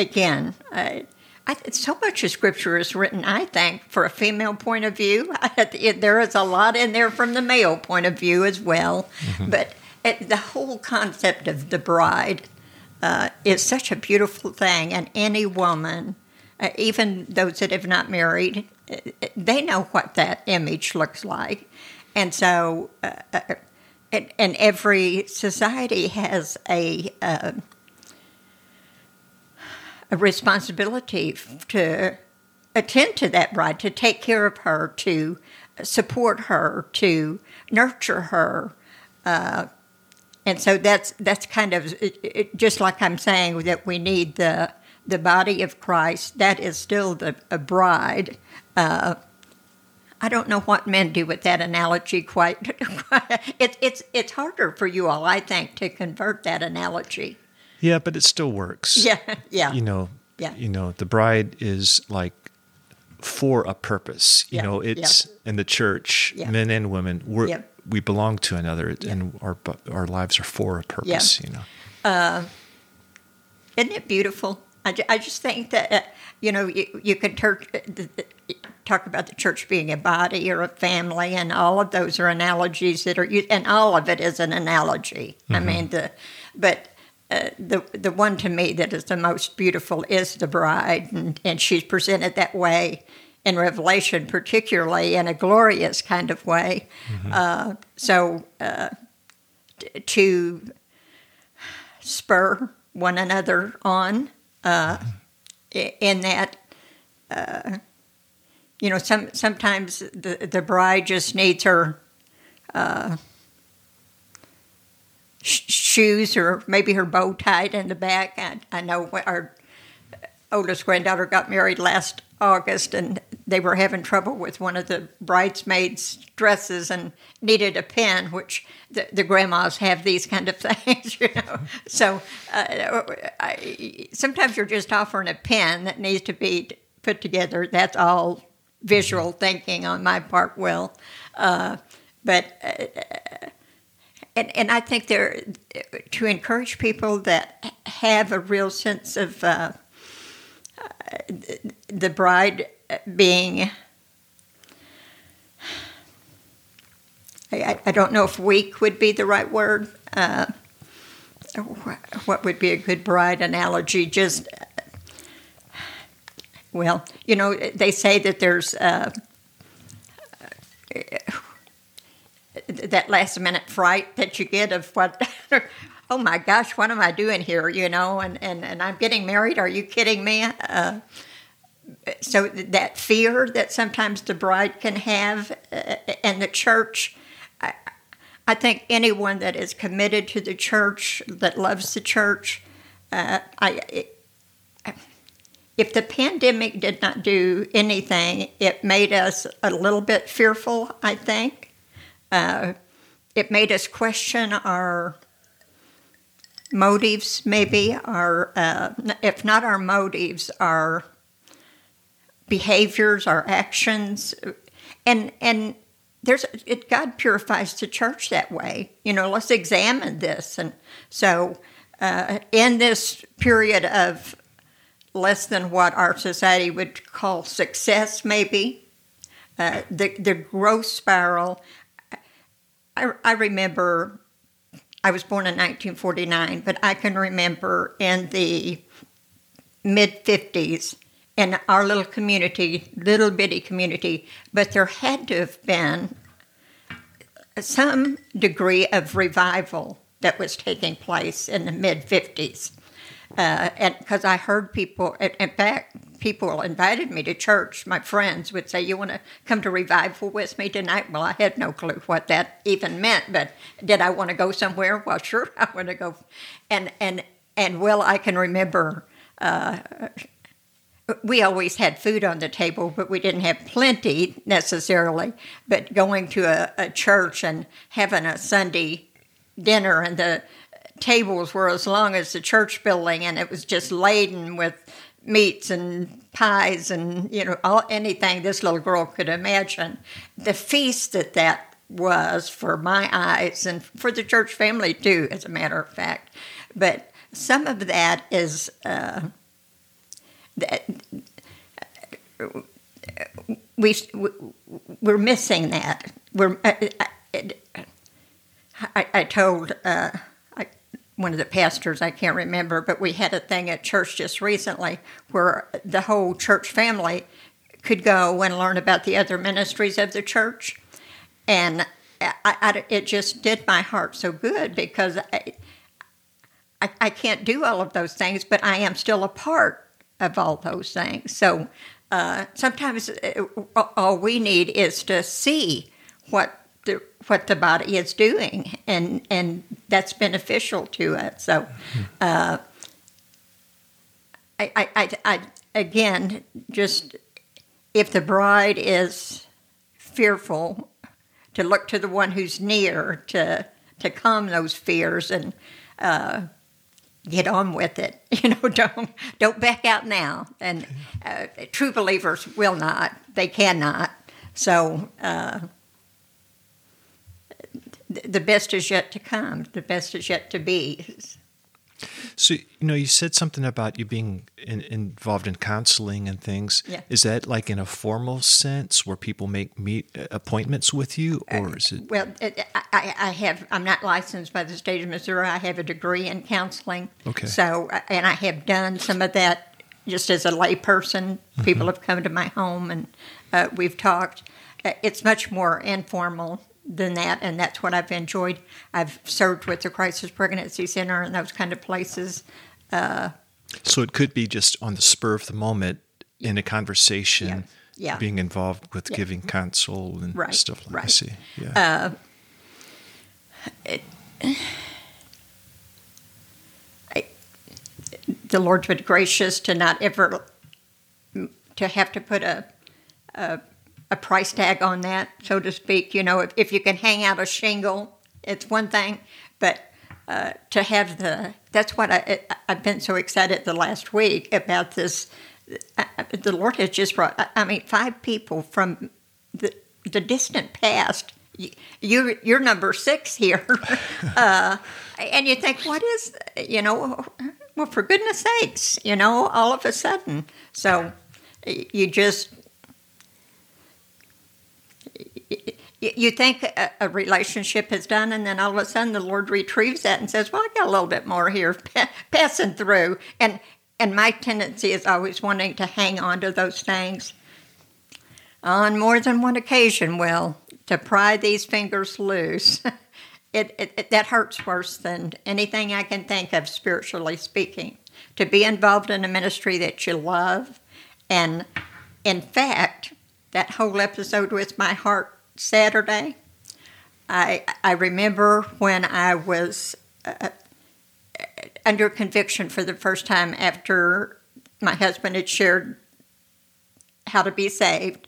again, I, I, so much of Scripture is written, I think, for a female point of view. there is a lot in there from the male point of view as well. Mm-hmm. But it, the whole concept of the bride uh, is such a beautiful thing, and any woman, uh, even those that have not married, uh, they know what that image looks like. And so, uh, uh and, and, every society has a uh, a responsibility to attend to that bride, to take care of her, to support her, to nurture her. Uh, and so that's that's kind of it, it, just like I'm saying that we need the the body of Christ. That is still the bride. Uh, I don't know what men do with that analogy quite. it's it's it's harder for you all, I think, to convert that analogy. Yeah, but it still works. Yeah, yeah. You know, yeah. You know, the bride is like for a purpose. You yeah. know, it's yeah. in the church, yeah. men and women. we we belong to another, and our our lives are for a purpose. You know, uh, isn't it beautiful? I, I just think that uh, you know you, you could ter- talk about the church being a body or a family, and all of those are analogies that are, and all of it is an analogy. Mm-hmm. I mean, the but uh, the the one to me that is the most beautiful is the bride, and, and she's presented that way in Revelation, particularly in a glorious kind of way. Mm-hmm. Uh, so uh, t- to spur one another on uh, in that. Uh, you know, some sometimes the the bride just needs her shoes or maybe her bow tied in the back. I, I know our oldest granddaughter got married last August and they were having trouble with one of the bridesmaids' dresses and needed a pin, which the, the grandmas have these kind of things, you know. So uh, I, sometimes you're just offering a pin that needs to be put together. That's all visual thinking on my part, Will. Uh, but uh, and, and I think there to encourage people that have a real sense of uh, the bride being. I, I, don't know if weak would be the right word. Uh, what would be a good bride analogy? Just, well, you know, they say that there's uh, that last minute fright that you get of what oh my gosh what am i doing here you know and and, and i'm getting married are you kidding me uh, so that fear that sometimes the bride can have uh, and the church I, I, think anyone that is committed to the church that loves the church uh, I, it, if the pandemic did not do anything, it made us a little bit fearful, I think. Uh, it made us question our motives, maybe, our, uh, if not our motives, our behaviors, our actions. And, and there's it, God purifies the church that way. You know, let's examine this. And so, uh, in this period of less than what our society would call success, maybe, uh, the the growth spiral I, I remember I was born in 1949, but I can remember in the mid 50s in our little community, little bitty community, but there had to have been some degree of revival that was taking place in the mid 50s. Uh, because I heard people, in fact, people invited me to church. My friends would say, "You want to come to revival with me tonight?" Well, I had no clue what that even meant, but did I want to go somewhere? Well, sure, I want to go. And and and well, I can remember. Uh, we always had food on the table, but we didn't have plenty necessarily. But going to a, a church and having a Sunday dinner and the tables were as long as the church building and it was just laden with meats and pies and you know all, anything this little girl could imagine. The feast that that was for my eyes and for the church family too, as a matter of fact. But some of that is uh, that we we're missing that. We're I, I, I told uh, one of the pastors I can't remember, but we had a thing at church just recently where the whole church family could go and learn about the other ministries of the church, and I, I, it just did my heart so good because I, I, I can't do all of those things, but I am still a part of all those things. So uh, sometimes uh, all we need is to see what what the body is doing, and and that's beneficial to it. So, uh, I, I, I, I again just if the bride is fearful, to look to the one who's near to to calm those fears and uh, get on with it. You know, don't don't back out now. And uh, true believers will not; they cannot. So. Uh, the best is yet to come. The best is yet to be. So you know, you said something about you being in, involved in counseling and things. Yeah. Is that like in a formal sense, where people make meet uh, appointments with you, or is it? Well, it, I, I have. I'm not licensed by the state of Missouri. I have a degree in counseling. Okay. So, uh, and I have done some of that just as a layperson. Mm-hmm. People have come to my home and uh, we've talked. Uh, It's much more informal than that, and that's what I've enjoyed. I've served with the Crisis Pregnancy Center and those kind of places. So it could be just on the spur of the moment in a conversation, Yeah. Yeah. being involved with Yeah. giving counsel and Right, stuff like. I right. Uh, see. Yeah. the Lord's been gracious to not ever to have to put a a, a price tag on that, so to speak. You know, if, if you can hang out a shingle, it's one thing, but uh, to have the that's what I I've been so excited the last week about this. Uh, the Lord has just brought. I- mean, five people from the the distant past. You, you're you're number six here, uh, and you think, what is you know? Well, for goodness sakes, you know, all of a sudden, so you just you, think a, a relationship is done, and then all of a sudden the Lord retrieves that and says, "Well, I got a little bit more here, passing through." And and my tendency is always wanting to hang on to those things. On more than one occasion, Will, to pry these fingers loose, it, it, it that hurts worse than anything I can think of, spiritually speaking. To be involved in a ministry that you love, and in fact, that whole episode with my heart Saturday. I I remember when I was uh, under conviction for the first time after my husband had shared how to be saved.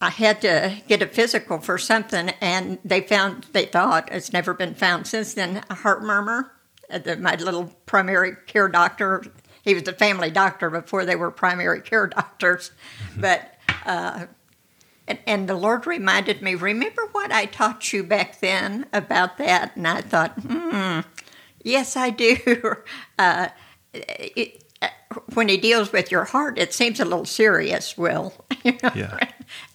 I had to get a physical for something, and they found they thought it's never been found since then a heart murmur. Uh, My little primary care doctor, he was the family doctor before they were primary care doctors, but uh, and, and the Lord reminded me, remember what I taught you back then about that? And I thought, hmm, yes, I do. Uh, it, uh, when He deals with your heart, it seems a little serious, Will. Yeah.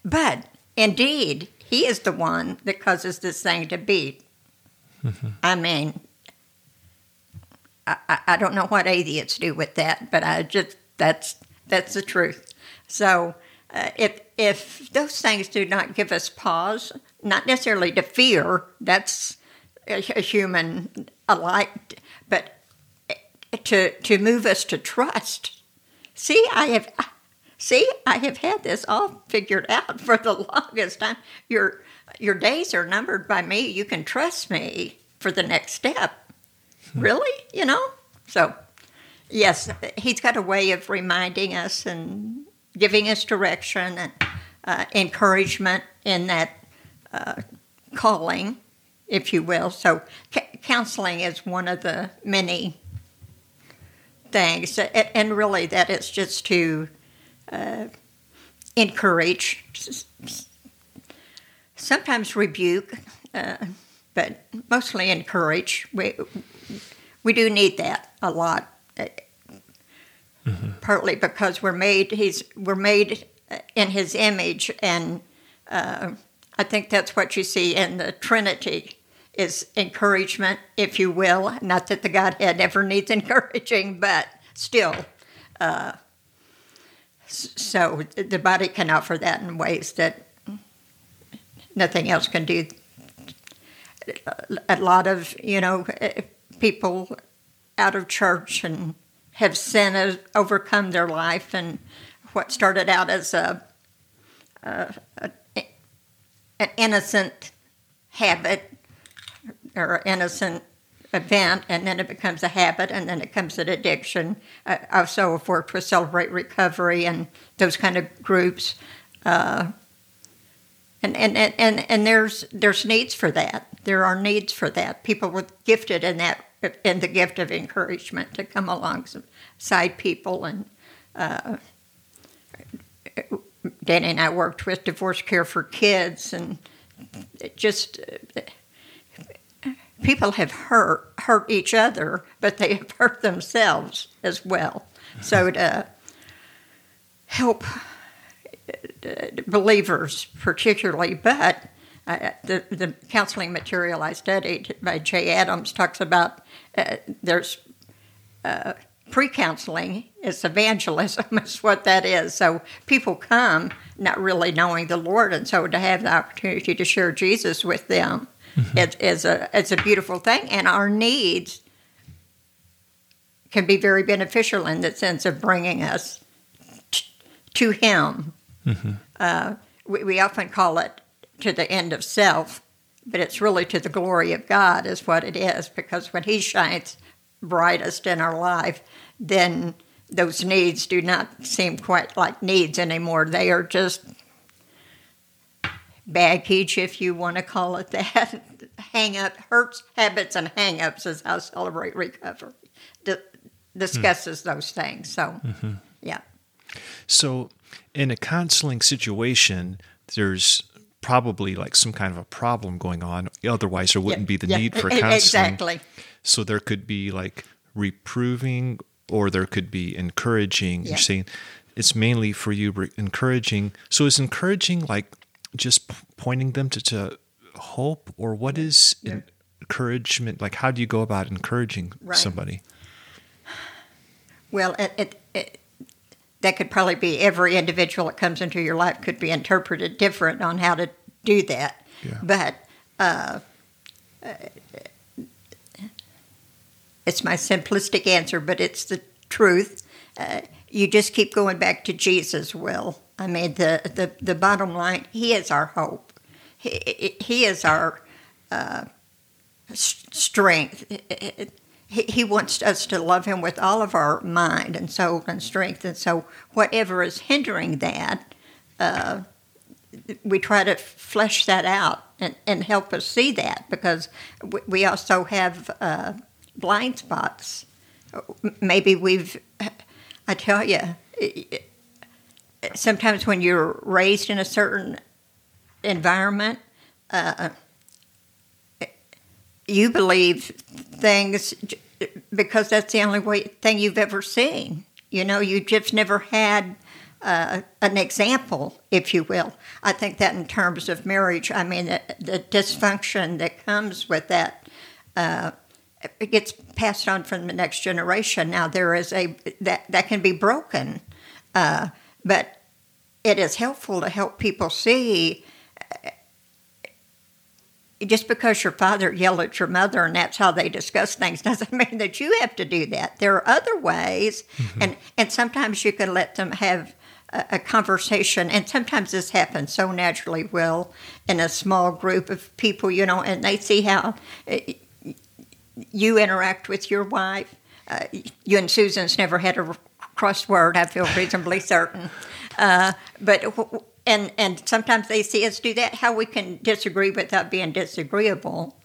But indeed, He is the one that causes this thing to beat. I mean, I, I- I don't know what atheists do with that, but I just that's that's the truth. So uh, if if those things do not give us pause, not necessarily to fear, that's a, a human alike, but to to move us to trust. See, I have. See, I have had this all figured out for the longest time. Your your days are numbered by me. You can trust me for the next step. Hmm. Really? You know? So, yes, he's got a way of reminding us and giving us direction and uh, encouragement in that uh, calling, if you will. So, counseling is one of the many things. And really, that is just to uh, encourage, sometimes rebuke, uh, but mostly encourage. We, we do need that a lot. Uh, partly because we're made he's we're made in his image, and uh, I think that's what you see in the Trinity is encouragement, if you will. Not that the Godhead ever needs encouraging, but still. Uh, so the body can offer that in ways that nothing else can do. A lot of you know people out of church and have sin has overcome their life, and what started out as a, a, a an innocent habit or innocent event, and then it becomes a habit, and then it becomes an addiction. I also have worked Celebrate Recovery and those kind of groups. Uh, and, and, and, and there's there's needs for that. There are needs for that. People were gifted in that in the gift of encouragement to come alongside people and uh, Danny and I worked with divorce care for kids and just people have hurt hurt each other, but they have hurt themselves as well. So to help believers, particularly, but uh, the the counseling material I studied by Jay Adams talks about uh, there's uh, pre-counseling is evangelism is what that is. So people come not really knowing the Lord, and so to have the opportunity to share Jesus with them mm-hmm. it is a it's a beautiful thing, and our needs can be very beneficial in the sense of bringing us t- to Him. Mm-hmm. Uh, we, we often call it to the end of self, but it's really to the glory of God, is what it is, because when He shines brightest in our life, then those needs do not seem quite like needs anymore. They are just baggage, if you want to call it that. hang up, hurts, habits, and hang ups is how Celebrate Recovery D- discusses mm. those things. So, mm-hmm. yeah. So, in a counseling situation, there's probably like some kind of a problem going on. Otherwise, there wouldn't yeah, be the yeah, need for counseling. Exactly. So, there could be like reproving or there could be encouraging. Yeah. You're saying it's mainly for you encouraging. So, is encouraging like just pointing them to, to hope or what is encouragement like how do you go about encouraging right. somebody well it, it, it, that could probably be every individual that comes into your life could be interpreted different on how to do that yeah. but uh, it's my simplistic answer but it's the truth uh, you just keep going back to jesus will i mean the, the, the bottom line he is our hope he, he is our uh, strength. He, wants us to love him with all of our mind and soul and strength. And so, whatever is hindering that, uh, we try to flesh that out and, and help us see that because we also have uh, blind spots. Maybe we've, I tell you, sometimes when you're raised in a certain environment, uh, you believe things because that's the only way thing you've ever seen. You know, you just never had uh, an example, if you will. I think that in terms of marriage, I mean, the, the dysfunction that comes with that. Uh, it gets passed on from the next generation. Now there is a that that can be broken, uh, but it is helpful to help people see just because your father yelled at your mother and that's how they discuss things doesn't mean that you have to do that. There are other ways, mm-hmm. and and sometimes you can let them have a, a, conversation. And sometimes this happens so naturally, well, in a small group of people, you know, and they see how uh, you interact with your wife. Uh, you and Susan's never had a crossword. I feel reasonably certain, uh, but and and sometimes they see us do that. How we can disagree without being disagreeable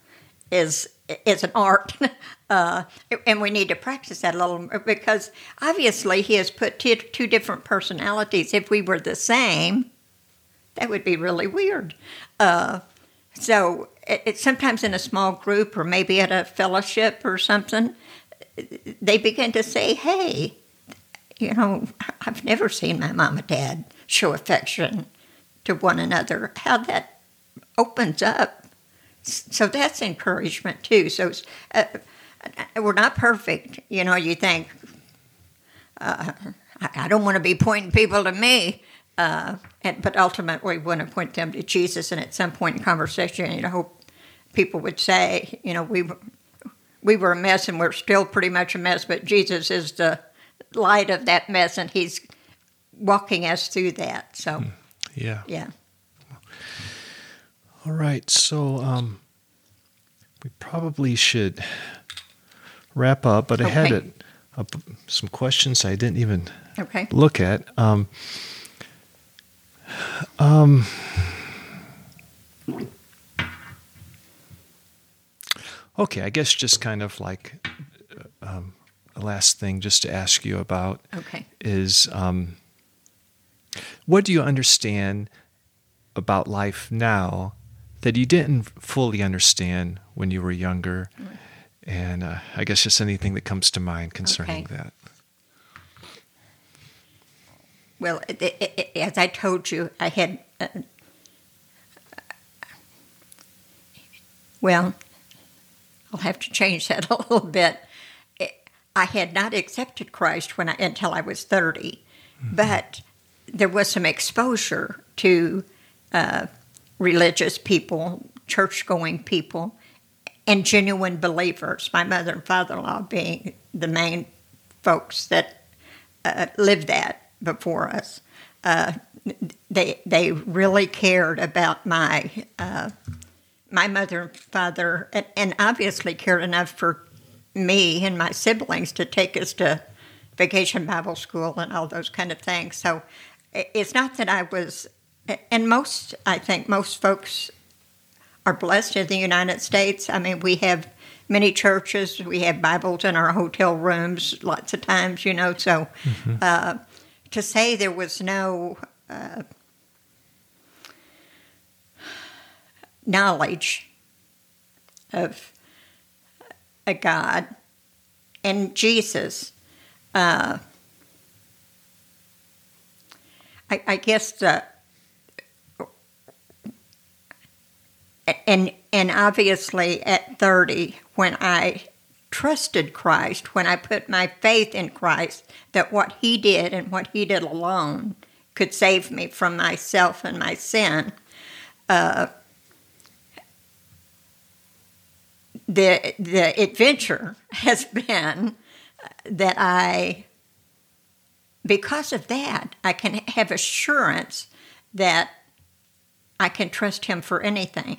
is is an art, uh, and we need to practice that a little because obviously he has put two, two different personalities. If we were the same, that would be really weird. Uh, so it, sometimes in a small group or maybe at a fellowship or something, they begin to say, "Hey, you know, I've never seen my mom and dad show affection to one another. How that opens up. So that's encouragement too. So uh, we're not perfect. You know, you think, uh, I don't want to be pointing people to me. Uh, and, but ultimately, we want to point them to Jesus. And at some point in conversation, you know, hope people would say, you know, we we were a mess and we're still pretty much a mess, but Jesus is the light of that mess, and He's walking us through that. So, Yeah. yeah. All right. So um, we probably should wrap up, but I had a, a, some questions I didn't even Okay. look at. Um, um, okay, I guess just kind of like um, a last thing just to ask you about Okay. is um, what do you understand about life now that you didn't fully understand when you were younger? And uh, I guess just anything that comes to mind concerning Okay. that. Well, it, it, it- as I told you, I had. Uh, well, I'll have to change that a little bit. I had not accepted Christ when I until I was 30, but there was some exposure to uh, religious people, church-going people, and genuine believers. My mother and father-in-law being the main folks that uh, lived that before us. Uh, they they really cared about my uh, my mother and father, and, and obviously cared enough for me and my siblings to take us to vacation Bible school and all those kind of things. So it's not that I was, and most I think most folks are blessed in the United States. I mean, we have many churches, we have Bibles in our hotel rooms lots of times, you know. So uh, to say there was no uh, knowledge of a God and Jesus, uh, I, I guess the and and obviously at 30 when i trusted christ when i put my faith in christ that what he did and what he did alone could save me from myself and my sin uh, the the adventure has been that i because of that i can have assurance that I can trust him for anything.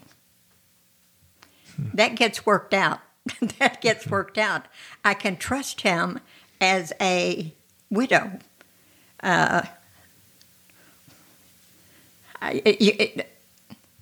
That gets worked out. that gets worked out. I can trust him as a widow. Uh, I, it, it,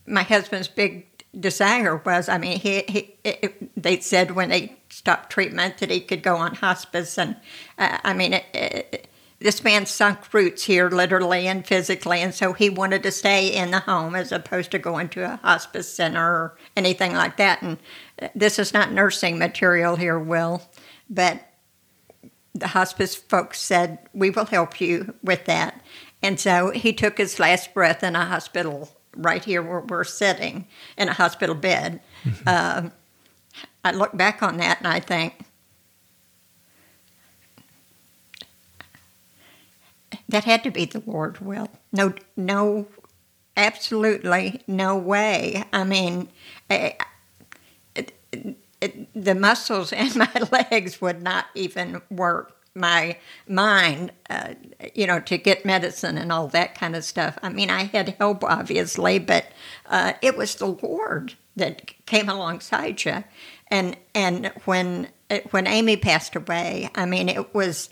my husband's big desire was, I mean, he, he it, they said when they stopped treatment that he could go on hospice, and uh, I mean, it, this man sunk roots here, literally and physically, and so he wanted to stay in the home as opposed to going to a hospice center or anything like that. And uh, this is not nursing material here, Will, but the hospice folks said, We will help you with that. And so he took his last breath in a hospital right here where we're sitting in a hospital bed. Um, I look back on that and I think, that had to be the Lord will. No, no, absolutely no way. I mean, eh, it, it, the muscles in my legs would not even work. My mind, uh, you know, to get medicine and all that kind of stuff. I mean, I had help, obviously, but uh, it was the Lord that came alongside you. And and when when Amy passed away, I mean, it was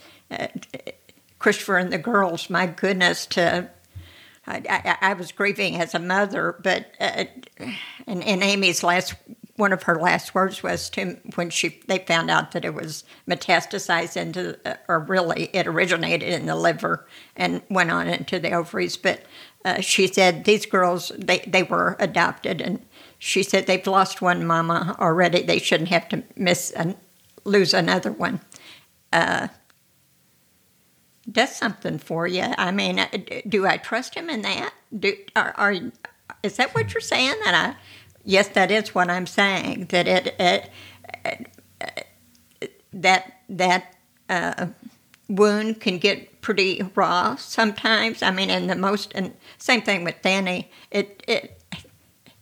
Christopher and the girls. My goodness, to I, I, I was grieving as a mother, but uh, and, and Amy's last one of her last words was to when she they found out that it was metastasized into uh, or really it originated in the liver and went on into the ovaries. But uh, she said these girls they they were adopted, and she said they've lost one mama already. They shouldn't have to miss and lose another one. Uh, does something for you. I mean, uh, do I trust him in that? Do are, are is that what you're saying? That I yes, that is what I'm saying. That it, it, it that that uh, wound can get pretty raw sometimes. I mean, and the most and same thing with Danny. It it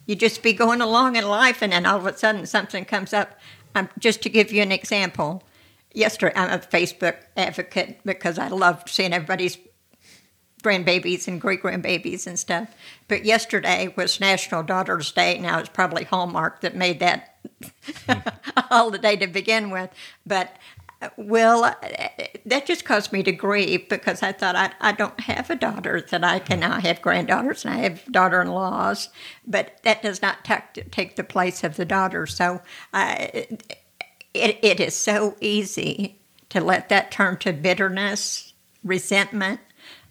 you just be going along in life, and then all of a sudden something comes up. Um, just to give you an example, yesterday I'm a Facebook advocate because I love seeing everybody's grandbabies and great grandbabies and stuff. But yesterday was National Daughters Day. Now it's probably Hallmark that made that holiday to begin with. But uh, Will, uh, that just caused me to grieve because I thought I, I don't have a daughter that I can. I have granddaughters and I have daughter-in-laws, but that does not take, take the place of the daughter. So uh, it, it is so easy to let that turn to bitterness, resentment,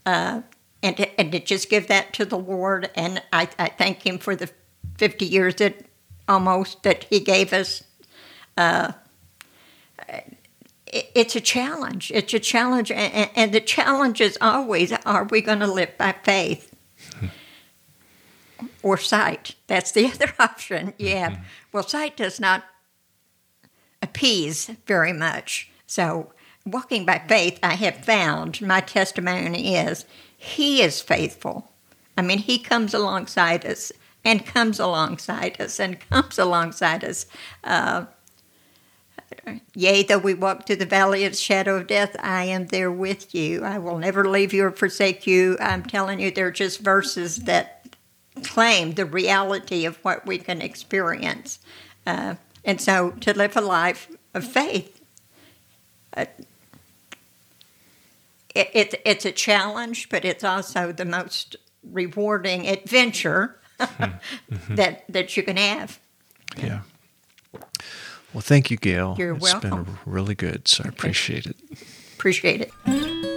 uh, and to, and to just give that to the Lord. And I, I thank Him for the 50 years that almost that He gave us. Uh, it, it's a challenge. It's a challenge, and, and the challenge is always: Are we going to live by faith? or sight. That's the other option. Yeah. Mm-hmm. Well, sight does not appease very much. So, walking by faith, I have found my testimony is He is faithful. I mean, He comes alongside us and comes alongside us and comes alongside us. Uh, Yea, though we walk through the valley of the shadow of death, I am there with you. I will never leave you or forsake you. I'm telling you, they're just verses that claim the reality of what we can experience. Uh, and so to live a life of faith, uh, it, it, it's a challenge, but it's also the most rewarding adventure mm-hmm. that, that you can have. Yeah. Well, thank you, Gayle. You're it's welcome. It's been really good, so I appreciate it. Appreciate it.